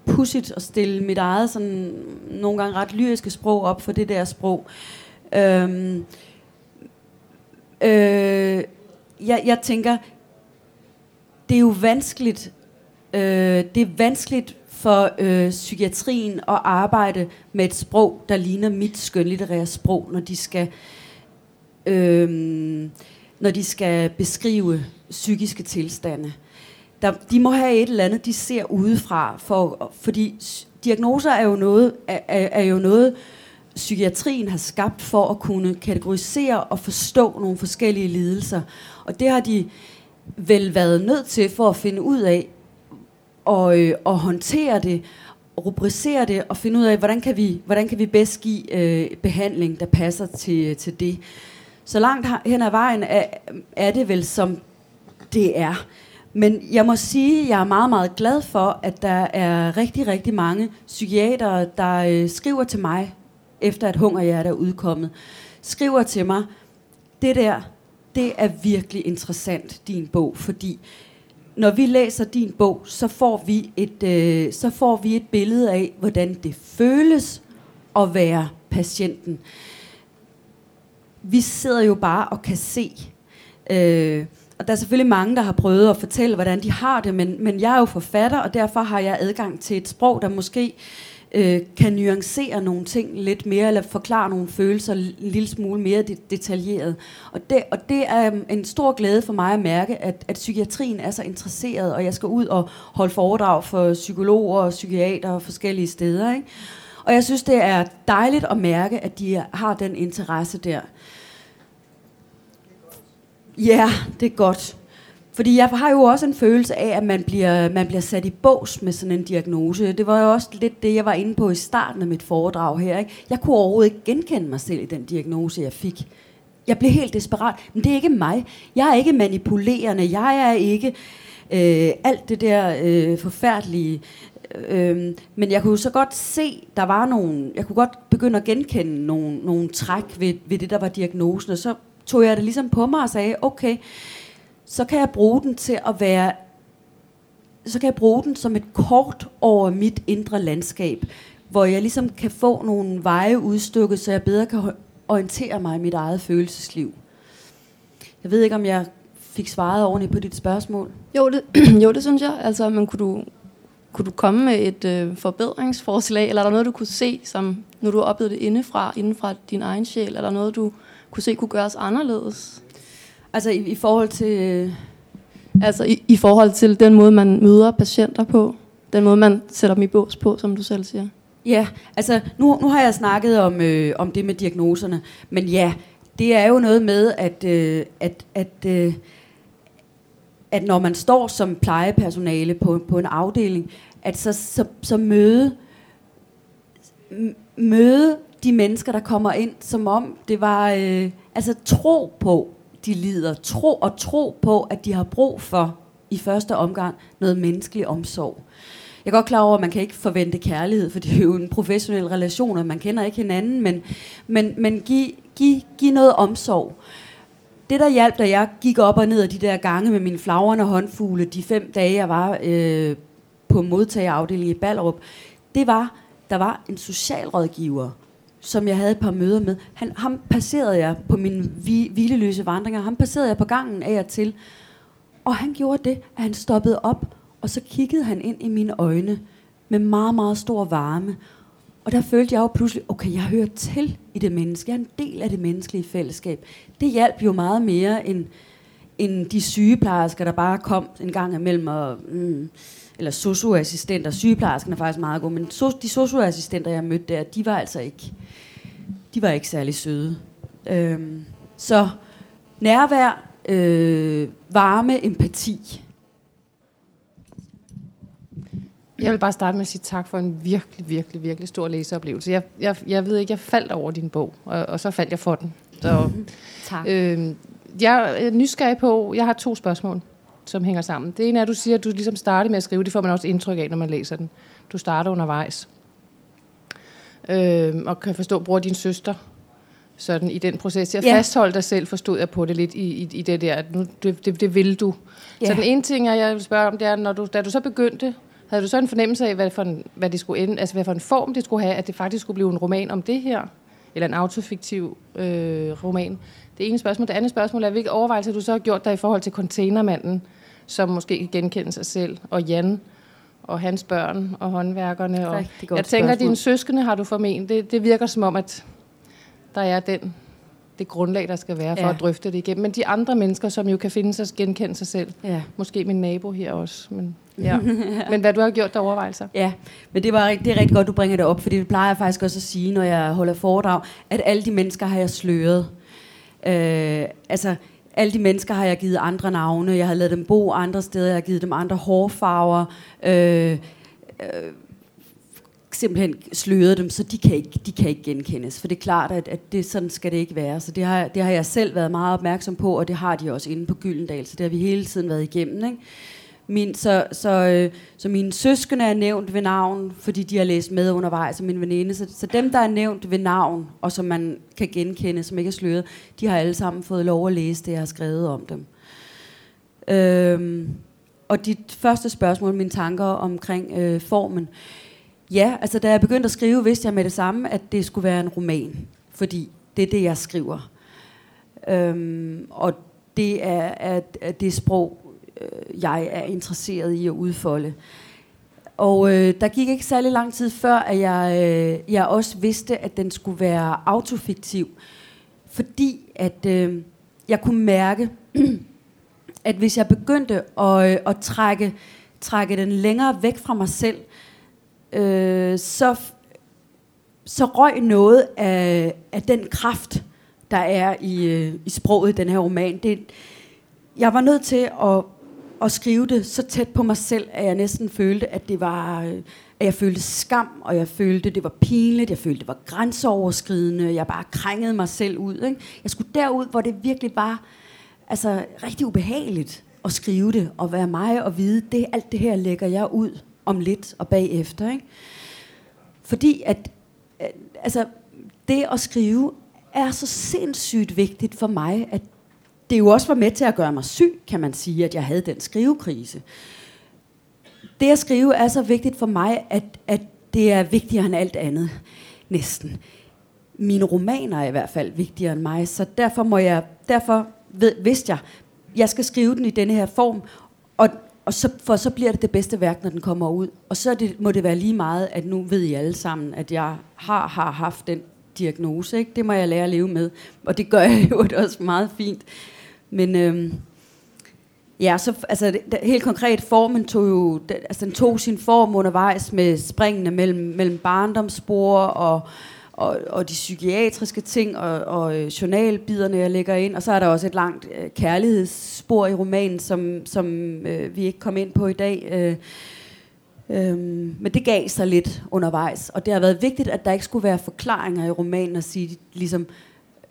pudsigt at stille mit eget sådan, nogle gange ret lyriske sprog op for det der sprog. Øhm, Øh, jeg, jeg tænker, det er jo vanskeligt, øh, det er vanskeligt for øh, psykiatrien at arbejde med et sprog, der ligner mit skønlitterære sprog, når de skal, øh, når de skal beskrive psykiske tilstande. Der, de må have et eller andet, de ser udefra, for, fordi diagnoser er jo noget, er, er, er jo noget psykiatrien har skabt for at kunne kategorisere og forstå nogle forskellige lidelser. Og det har de vel været nødt til for at finde ud af og, øh, og håndtere det, rubricere det og finde ud af, hvordan kan vi, hvordan kan vi bedst give øh, behandling, der passer til, øh, til det. Så langt hen ad vejen er, er det vel som det er. Men jeg må sige, at jeg er meget, meget glad for, at der er rigtig, rigtig mange psykiatere, der øh, skriver til mig, efter at Hungerhjerte er udkommet, skriver til mig, det der, det er virkelig interessant, din bog, fordi når vi læser din bog, så får vi et, øh, så får vi et billede af, hvordan det føles at være patienten. Vi sidder jo bare og kan se. Øh, og der er selvfølgelig mange, der har prøvet at fortælle, hvordan de har det, men, men jeg er jo forfatter, og derfor har jeg adgang til et sprog, der måske øh, Øh, kan nuancere nogle ting lidt mere, eller forklare nogle følelser en lille smule mere detaljeret. Og det, og det er øhm, en stor glæde for mig at mærke, at, at psykiatrien er så interesseret, og jeg skal ud og holde foredrag for psykologer og psykiater og forskellige steder. Ikke? Og jeg synes, det er dejligt at mærke, at de har den interesse der. Ja, det er godt. Fordi jeg har jo også en følelse af, at man bliver, man bliver sat i bås med sådan en diagnose. Det var jo også lidt det, jeg var inde på i starten af mit foredrag her. Ikke? Jeg kunne overhovedet ikke genkende mig selv i den diagnose, jeg fik. Jeg blev helt desperat. Men det er ikke mig. Jeg er ikke manipulerende. Jeg er ikke øh, alt det der øh, forfærdelige. Øh, men jeg kunne så godt se, der var nogle... Jeg kunne godt begynde at genkende nogle, nogle træk ved, ved det, der var diagnosen. Og så tog jeg det ligesom på mig og sagde, okay, så kan jeg bruge den til at være så kan jeg bruge den som et kort over mit indre landskab, hvor jeg ligesom kan få nogle veje udstukket, så jeg bedre kan orientere mig i mit eget følelsesliv. Jeg ved ikke, om jeg fik svaret ordentligt på dit spørgsmål. Jo, det, jo, det synes jeg. Altså, men kunne du, kunne du komme med et øh, forbedringsforslag, eller er der noget, du kunne se, som nu du har oplevet det indefra, inden fra din egen sjæl, er der noget, du kunne se kunne gøres anderledes? Altså i, i forhold til... Altså i, i forhold til den måde, man møder patienter på. Den måde, man sætter dem i bås på, som du selv siger. Ja, altså nu, nu har jeg snakket om, øh, om det med diagnoserne. Men ja, det er jo noget med, at, øh, at, at, øh, at når man står som plejepersonale på, på en afdeling, at så, så, så møde, møde de mennesker, der kommer ind, som om det var... Øh, altså tro på, de lider. Tro og tro på, at de har brug for i første omgang noget menneskelig omsorg. Jeg er godt klar over, at man kan ikke forvente kærlighed, for det er jo en professionel relation, og man kender ikke hinanden, men, men, men giv, giv, giv noget omsorg. Det, der hjalp, da jeg gik op og ned af de der gange med mine flagrende håndfugle, de fem dage, jeg var øh, på modtagerafdelingen i Ballerup, det var, der var en socialrådgiver, som jeg havde et par møder med, han, ham passerede jeg på mine vi, hvileløse vandringer, ham passerede jeg på gangen af og til. Og han gjorde det, at han stoppede op, og så kiggede han ind i mine øjne med meget, meget stor varme. Og der følte jeg jo pludselig, okay, jeg hører til i det menneske. Jeg er en del af det menneskelige fællesskab. Det hjalp jo meget mere end, end de sygeplejersker, der bare kom en gang imellem og... Mm, eller socioassistenter. Sygeplejerskerne er faktisk meget gode, men so, de socioassistenter, jeg mødte der, de var altså ikke, de var ikke særlig søde. Øhm, så nærvær, øh, varme, empati. Jeg vil bare starte med at sige tak for en virkelig, virkelig, virkelig stor læseoplevelse. Jeg, jeg, jeg ved ikke, jeg faldt over din bog, og, og så faldt jeg for den. Så, tak. Øh, jeg er nysgerrig på, jeg har to spørgsmål som hænger sammen. Det ene er, at du siger, at du ligesom starter med at skrive. Det får man også indtryk af, når man læser den. Du starter undervejs. Øh, og kan forstå, bruger din søster sådan i den proces. Jeg ja. fastholdt dig selv, forstod jeg på det lidt i, i, i det der, at nu, det, det, det vil du. Ja. Så den ene ting, jeg vil spørge om, det er, når du, da du så begyndte, havde du så en fornemmelse af, hvad, for en, hvad det skulle ende, altså hvad for en form det skulle have, at det faktisk skulle blive en roman om det her? Eller en autofiktiv øh, roman? Det ene spørgsmål. Det andet spørgsmål er, hvilke overvejelser du så har gjort dig i forhold til containermanden, som måske kan genkende sig selv, og Jan, og hans børn, og håndværkerne. Og jeg tænker, at dine søskende har du formentlig. Det, det virker som om, at der er den, det grundlag, der skal være for ja. at drøfte det igennem. Men de andre mennesker, som jo kan finde sig genkende sig selv. Ja. Måske min nabo her også. Men, ja. men hvad du har gjort der overvejelser? Ja, men det, var, det er rigtig godt, du bringer det op, fordi det plejer jeg faktisk også at sige, når jeg holder foredrag, at alle de mennesker har jeg sløret. Øh, altså, alle de mennesker har jeg givet andre navne. Jeg har lavet dem bo andre steder. Jeg har givet dem andre hårfarver. Øh, øh, simpelthen sløret dem, så de kan ikke, de kan ikke genkendes. For det er klart, at, at det, sådan skal det ikke være. Så det har, det har jeg selv været meget opmærksom på, og det har de også inde på Gyldendal. Så det har vi hele tiden været igennem. Ikke? Min, så, så, øh, så mine søskende er nævnt ved navn, fordi de har læst med undervejs, og min veninde. Så, så dem, der er nævnt ved navn, og som man kan genkende, som ikke er sløret, de har alle sammen fået lov at læse det, jeg har skrevet om dem. Øhm, og dit første spørgsmål, mine tanker omkring øh, formen. Ja, altså da jeg begyndte at skrive, vidste jeg med det samme, at det skulle være en roman. Fordi det er det, jeg skriver. Øhm, og det er, at, at det sprog, øh, jeg er interesseret i at udfolde. Og øh, der gik ikke særlig lang tid før, at jeg, øh, jeg også vidste, at den skulle være autofiktiv. Fordi at øh, jeg kunne mærke, at hvis jeg begyndte at, øh, at trække, trække den længere væk fra mig selv, øh, så, så røg noget af, af den kraft, der er i, øh, i sproget i den her roman. Det, jeg var nødt til at, at skrive det så tæt på mig selv, at jeg næsten følte, at det var... At jeg følte skam, og jeg følte, det var pinligt, jeg følte, det var grænseoverskridende, jeg bare krængede mig selv ud. Ikke? Jeg skulle derud, hvor det virkelig var altså, rigtig ubehageligt at skrive det, og være mig og vide, det, alt det her lægger jeg ud om lidt og bagefter. Ikke? Fordi at altså, det at skrive er så sindssygt vigtigt for mig, at det jo også var med til at gøre mig syg, kan man sige, at jeg havde den skrivekrise. Det at skrive er så vigtigt for mig, at, at det er vigtigere end alt andet. Næsten. Mine romaner er i hvert fald vigtigere end mig, så derfor må jeg, derfor ved, vidste jeg, jeg skal skrive den i denne her form, og, og så, for så bliver det det bedste værk, når den kommer ud. Og så det, må det være lige meget, at nu ved I alle sammen, at jeg har, har haft den diagnose. Ikke? Det må jeg lære at leve med. Og det gør jeg jo også meget fint. Men øhm, ja, så altså, det, helt konkret, formen tog jo, det, altså, den tog sin form undervejs med springene mellem, mellem barndomsspor og, og, og de psykiatriske ting og, og øh, journalbiderne, jeg lægger ind. Og så er der også et langt øh, kærlighedsspor i romanen, som, som øh, vi ikke kom ind på i dag. Øh, Øhm, men det gav sig lidt undervejs, og det har været vigtigt, at der ikke skulle være forklaringer i romanen at sige, ligesom,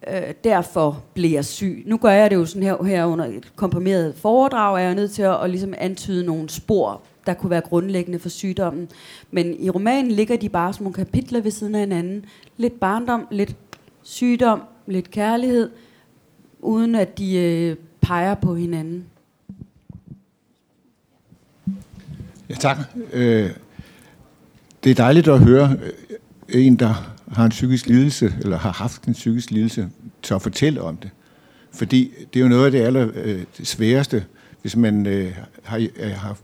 øh, derfor blev jeg syg. Nu gør jeg det jo sådan her, her under et komprimeret foredrag, er jeg nødt til at, at ligesom antyde nogle spor, der kunne være grundlæggende for sygdommen. Men i romanen ligger de bare som nogle kapitler ved siden af hinanden. Lidt barndom, lidt sygdom, lidt kærlighed, uden at de øh, peger på hinanden. Ja, tak. Øh, det er dejligt at høre øh, en, der har en psykisk lidelse, eller har haft en psykisk lidelse, tør at fortælle om det. Fordi det er jo noget af det aller øh, sværeste, hvis man øh, har øh, haft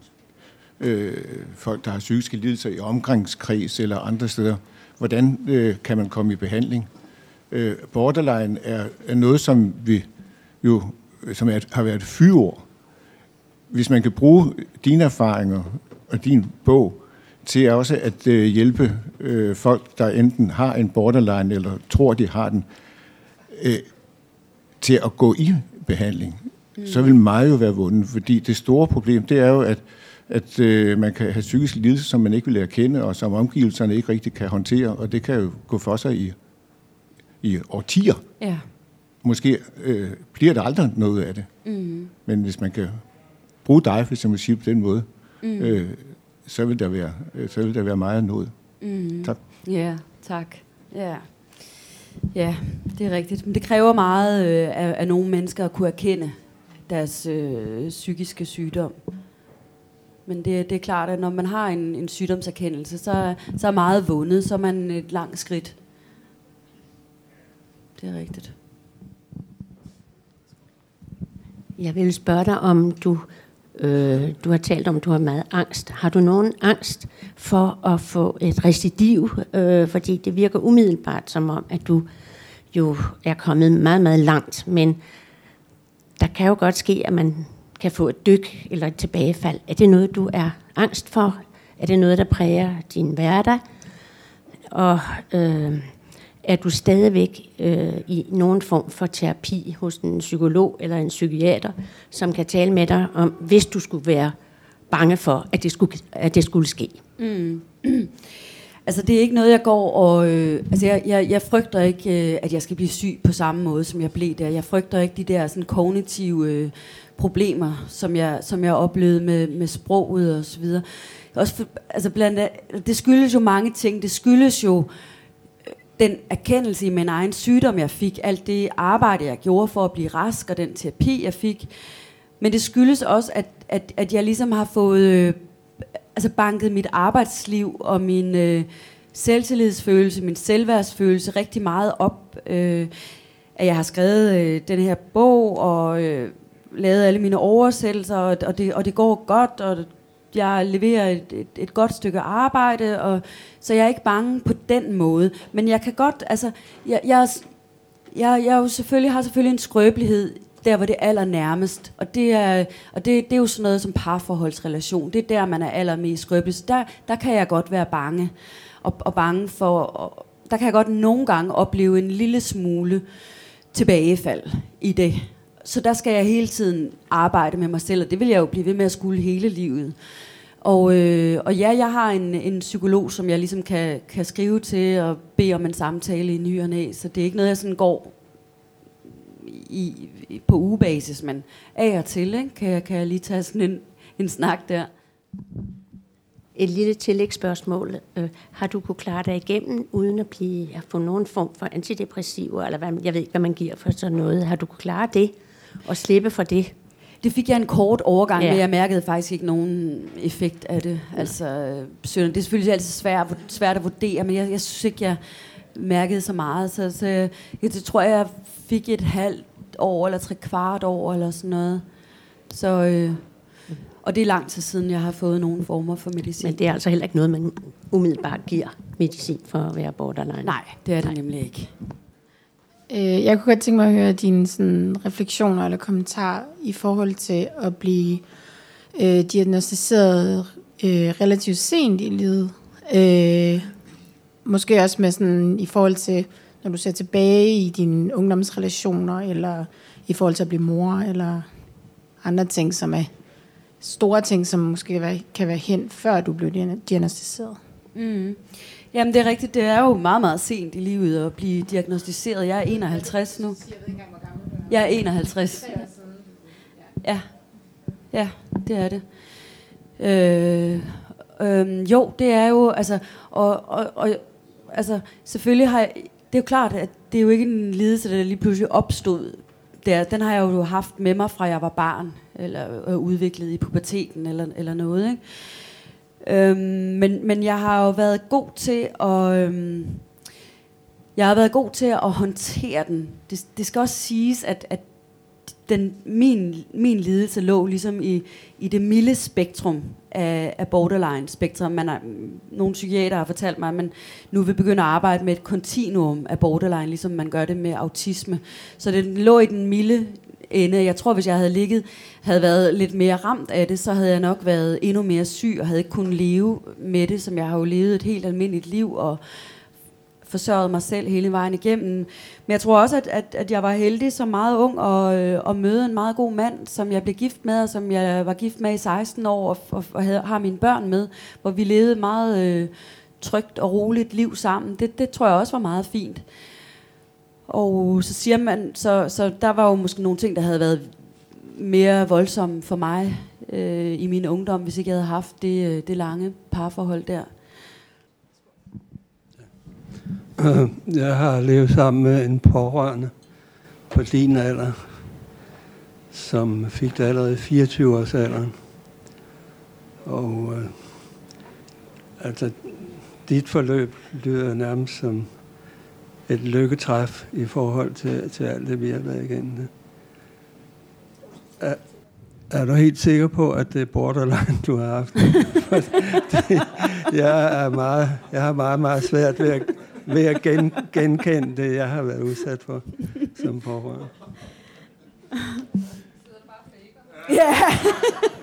øh, folk, der har psykiske lidelser i omgangskreds eller andre steder. Hvordan øh, kan man komme i behandling? Øh, borderline er, er noget, som vi jo som er, har været fyreord. Hvis man kan bruge dine erfaringer og din bog til også at øh, hjælpe øh, folk, der enten har en borderline eller tror, de har den, øh, til at gå i behandling, mm. så vil meget jo være vundet. Fordi det store problem, det er jo, at, at øh, man kan have psykisk lidelse, som man ikke vil lære kende, og som omgivelserne ikke rigtig kan håndtere, og det kan jo gå for sig i, i årtier. Ja. Måske øh, bliver der aldrig noget af det. Mm. Men hvis man kan bruge dig, hvis jeg må sige på den måde, mm. øh, så, vil der være, øh, så vil der være meget noget. Mm. Tak. Ja, yeah, tak. Ja. ja, det er rigtigt. Men det kræver meget øh, af, af nogle mennesker at kunne erkende deres øh, psykiske sygdom. Men det, det er klart, at når man har en, en sygdomserkendelse, så, så er meget vundet, så er man et langt skridt. Det er rigtigt. Jeg vil spørge dig, om du Øh, du har talt om, at du har meget angst. Har du nogen angst for at få et recidiv? Øh, fordi det virker umiddelbart som om, at du jo er kommet meget, meget langt. Men der kan jo godt ske, at man kan få et dyk eller et tilbagefald. Er det noget, du er angst for? Er det noget, der præger din hverdag? Og øh, er du stadigvæk øh, i nogen form for terapi hos en psykolog eller en psykiater, som kan tale med dig om, hvis du skulle være bange for, at det skulle, at det skulle ske? Mm. Altså, det er ikke noget, jeg går og... Øh, altså, jeg, jeg, jeg frygter ikke, øh, at jeg skal blive syg på samme måde, som jeg blev der. Jeg frygter ikke de der sådan, kognitive øh, problemer, som jeg, som jeg oplevede med, med sproget og så videre. Også for, altså, blandt andet, det skyldes jo mange ting. Det skyldes jo øh, den erkendelse i min egen sygdom, jeg fik. Alt det arbejde, jeg gjorde for at blive rask, og den terapi, jeg fik. Men det skyldes også, at, at, at jeg ligesom har fået... Øh, altså banket mit arbejdsliv og min øh, selvtillidsfølelse, min selvværdsfølelse rigtig meget op. Øh, at jeg har skrevet øh, den her bog og øh, lavet alle mine oversættelser, og, og, det, og det går godt, og jeg leverer et, et, et godt stykke arbejde, og, så jeg er ikke bange på den måde. Men jeg kan godt, altså, jeg, jeg, jeg, jeg jo selvfølgelig har selvfølgelig en skrøbelighed der hvor det er allernærmest. Og det er, og det, det er jo sådan noget som parforholdsrelation. Det er der, man er allermest skrøbelig. Der, der kan jeg godt være bange. Og, og bange for... Og, der kan jeg godt nogle gange opleve en lille smule tilbagefald i det. Så der skal jeg hele tiden arbejde med mig selv, og det vil jeg jo blive ved med at skulle hele livet. Og, øh, og ja, jeg har en, en psykolog, som jeg ligesom kan, kan skrive til og bede om en samtale i ny og næ, så det er ikke noget, jeg sådan går i, på ugebasis, men af og til ikke, kan, jeg, kan jeg lige tage sådan en, en snak der. Et lille tillægsspørgsmål. Øh, har du kunne klare dig igennem, uden at blive, at få nogen form for antidepressiver, eller hvad, jeg ved ikke, hvad man giver for sådan noget. Har du kunne klare det, og slippe for det? Det fik jeg en kort overgang, ja. men jeg mærkede faktisk ikke nogen effekt af det. Altså, det er selvfølgelig altid svært, svært at vurdere, men jeg, jeg synes ikke, jeg mærkede så meget. Så, så jeg, det tror jeg, jeg fik et halvt år, eller tre kvart år, eller sådan noget. Så, øh, og det er lang tid siden, jeg har fået nogle former for medicin. Men det er altså heller ikke noget, man umiddelbart giver medicin for at være borderline? Nej, det er det Nej. nemlig ikke. Øh, jeg kunne godt tænke mig at høre dine sådan, refleksioner eller kommentarer i forhold til at blive øh, diagnostiseret øh, relativt sent i livet. Øh, måske også med sådan, i forhold til når du ser tilbage i dine ungdomsrelationer, eller i forhold til at blive mor, eller andre ting, som er store ting, som måske kan være hen, før du blev diagnostiseret? Mm. Jamen det er rigtigt, det er jo meget, meget sent i livet at blive diagnostiseret. Jeg er 51 nu. Jeg er 51. Ja, ja det er det. Øh, øh, jo, det er jo, altså, og, og, og altså, selvfølgelig har jeg, det er jo klart, at det er jo ikke en lidelse, der lige pludselig opstod der. Den har jeg jo haft med mig fra jeg var barn, eller øh, udviklet i puberteten, eller, eller noget. Ikke? Øhm, men, men jeg har jo været god til at... Øhm, jeg har været god til at håndtere den. Det, det skal også siges, at, at den, min, min lidelse lå ligesom i, i det milde spektrum af, af borderline-spektrum. Man er, nogle psykiater har fortalt mig, at man nu vil begynde at arbejde med et kontinuum af borderline, ligesom man gør det med autisme. Så det lå i den milde ende. Jeg tror, hvis jeg havde ligget, havde været lidt mere ramt af det, så havde jeg nok været endnu mere syg og havde ikke kunnet leve med det, som jeg har jo levet et helt almindeligt liv og forsørget mig selv hele vejen igennem. Men jeg tror også, at, at, at jeg var heldig som meget ung og, øh, og møde en meget god mand, som jeg blev gift med, og som jeg var gift med i 16 år, og, og, og havde, har mine børn med, hvor vi levede meget øh, trygt og roligt liv sammen. Det, det tror jeg også var meget fint. Og så siger man, så, så der var jo måske nogle ting, der havde været mere voldsomme for mig øh, i min ungdom, hvis ikke jeg havde haft det, øh, det lange parforhold der. Jeg har levet sammen med en pårørende på din alder, som fik det allerede i 24 års alderen. Og øh, altså, dit forløb lyder nærmest som et lykketræf i forhold til, til alt det, vi har været igennem. Er, er du helt sikker på, at det er borderline, du har haft? det, jeg, er meget, jeg har meget, meget svært ved at ved at gen, genkende det, jeg har været udsat for som pårørende. Ja.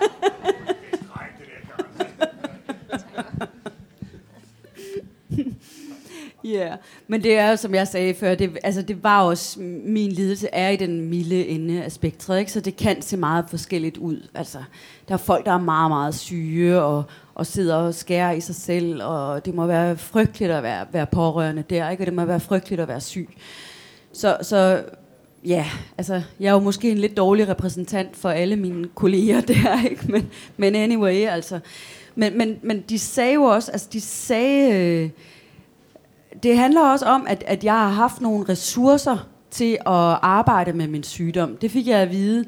Ja, men det er som jeg sagde før, det, altså det var også, min lidelse er i den milde ende af spektret, ikke? så det kan se meget forskelligt ud. Altså, der er folk, der er meget, meget syge, og, og sidder og skærer i sig selv, og det må være frygteligt at være, være pårørende der, ikke? og det må være frygteligt at være syg. Så, så ja, altså, jeg er jo måske en lidt dårlig repræsentant for alle mine kolleger der, ikke? Men, men anyway, altså. Men, men, men de sagde jo også, altså de sagde, øh, det handler også om, at, at jeg har haft nogle ressourcer til at arbejde med min sygdom. Det fik jeg at vide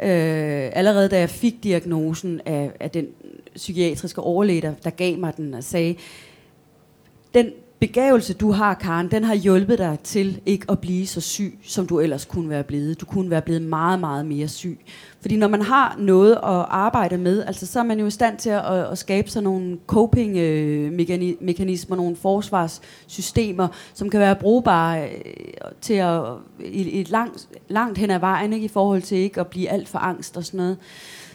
øh, allerede, da jeg fik diagnosen af, af den psykiatriske overlæge, der, der gav mig den og sagde, den begævelse, du har, Karen, den har hjulpet dig til ikke at blive så syg, som du ellers kunne være blevet. Du kunne være blevet meget, meget mere syg. Fordi når man har noget at arbejde med, altså så er man jo i stand til at, at skabe sådan nogle coping-mekanismer, nogle forsvarssystemer, som kan være brugbare øh, til at, i, et langt, langt hen ad vejen, ikke, i forhold til ikke at blive alt for angst og sådan noget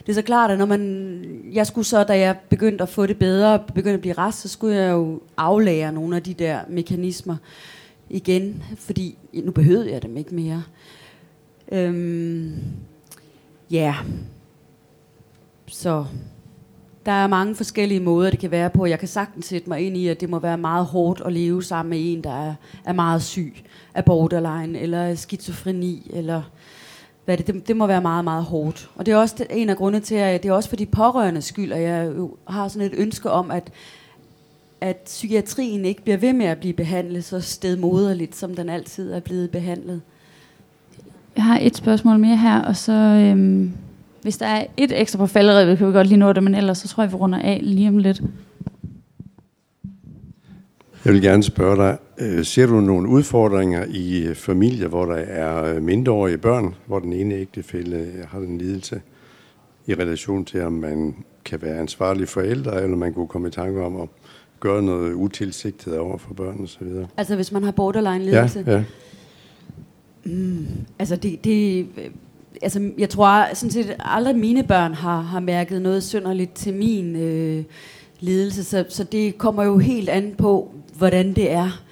det er så klart, at når man, jeg skulle så, da jeg begyndte at få det bedre, begyndte at blive rest, så skulle jeg jo aflære nogle af de der mekanismer igen, fordi nu behøvede jeg dem ikke mere. Øhm, ja, så der er mange forskellige måder, det kan være på. Jeg kan sagtens sætte mig ind i, at det må være meget hårdt at leve sammen med en, der er, er meget syg af borderline, eller skizofreni, eller hvad det, det, det må være meget, meget hårdt. Og det er også en af grundene til, at det er også for de pårørende skyld, at jeg jo har sådan et ønske om, at, at psykiatrien ikke bliver ved med at blive behandlet så stedmoderligt, som den altid er blevet behandlet. Jeg har et spørgsmål mere her, og så øhm, hvis der er et ekstra på falderevet, kan vi godt lige nå det, men ellers så tror jeg, vi runder af lige om lidt. Jeg vil gerne spørge dig, øh, ser du nogle udfordringer i øh, familier, hvor der er øh, mindreårige børn, hvor den ene ægtefælle har en lidelse, i relation til, om man kan være ansvarlig forældre, eller man kunne komme i tanke om at gøre noget utilsigtet over for børn og så videre. Altså hvis man har borderline-lidelse? Ja, ja. Mm, altså det, det, altså jeg tror sådan set aldrig mine børn har, har mærket noget synderligt til min øh, lidelse, så, så det kommer jo helt an på, hvordan det er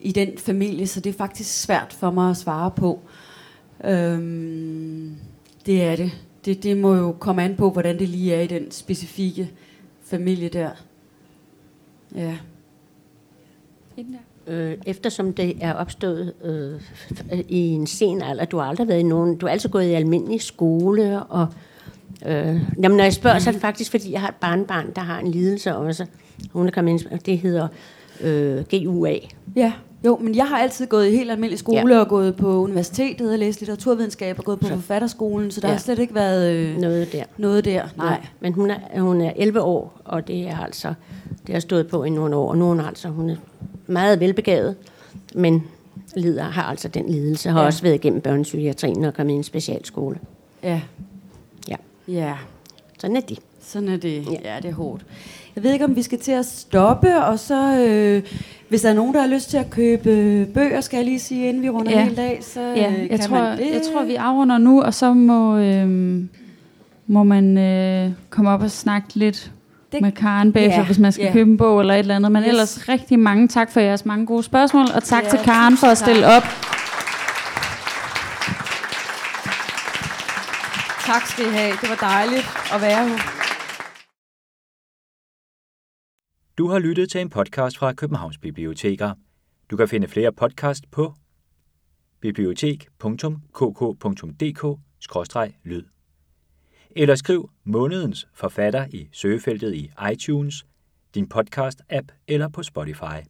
i den familie, så det er faktisk svært for mig at svare på. Øhm, det er det. det. Det må jo komme an på, hvordan det lige er i den specifikke familie der. Ja. Øh, eftersom det er opstået øh, i en sen alder, du har aldrig været i nogen, du har altid gået i almindelig skole, og øh, jamen, når jeg spørger, så er det faktisk, fordi jeg har et barnbarn, der har en lidelse også. Hun er kommet ind, det hedder øh, GUA. Ja, jo, men jeg har altid gået i helt almindelig skole ja. og gået på universitetet og læst litteraturvidenskab og gået på så. forfatterskolen, så der ja. har slet ikke været øh, noget der. Noget der, nej. nej. Men hun er, hun er 11 år, og det er altså det har stået på i nogle år, og nogen altså, hun er meget velbegavet, men lider, har altså den lidelse, har ja. også været igennem børnepsykiatrien og kommet i en specialskole. Ja. Ja. Ja. Sådan er det. Sådan er det. Ja, ja det er hårdt. Jeg ved ikke, om vi skal til at stoppe, og så, øh, hvis der er nogen, der har lyst til at købe bøger, skal jeg lige sige, inden vi runder ja. helt af, så ja, øh, jeg kan tror, man det. Jeg tror, vi afrunder nu, og så må, øh, må man øh, komme op og snakke lidt det, med Karen bagefter, yeah, hvis man skal yeah. købe en bog eller et eller andet. Men yes. ellers rigtig mange tak for jeres mange gode spørgsmål, og tak yeah, til Karen for at stille tak. op. Tak skal I have. Det var dejligt at være her. Du har lyttet til en podcast fra Københavns Biblioteker. Du kan finde flere podcast på bibliotek.kk.dk-lyd. Eller skriv månedens forfatter i søgefeltet i iTunes, din podcast-app eller på Spotify.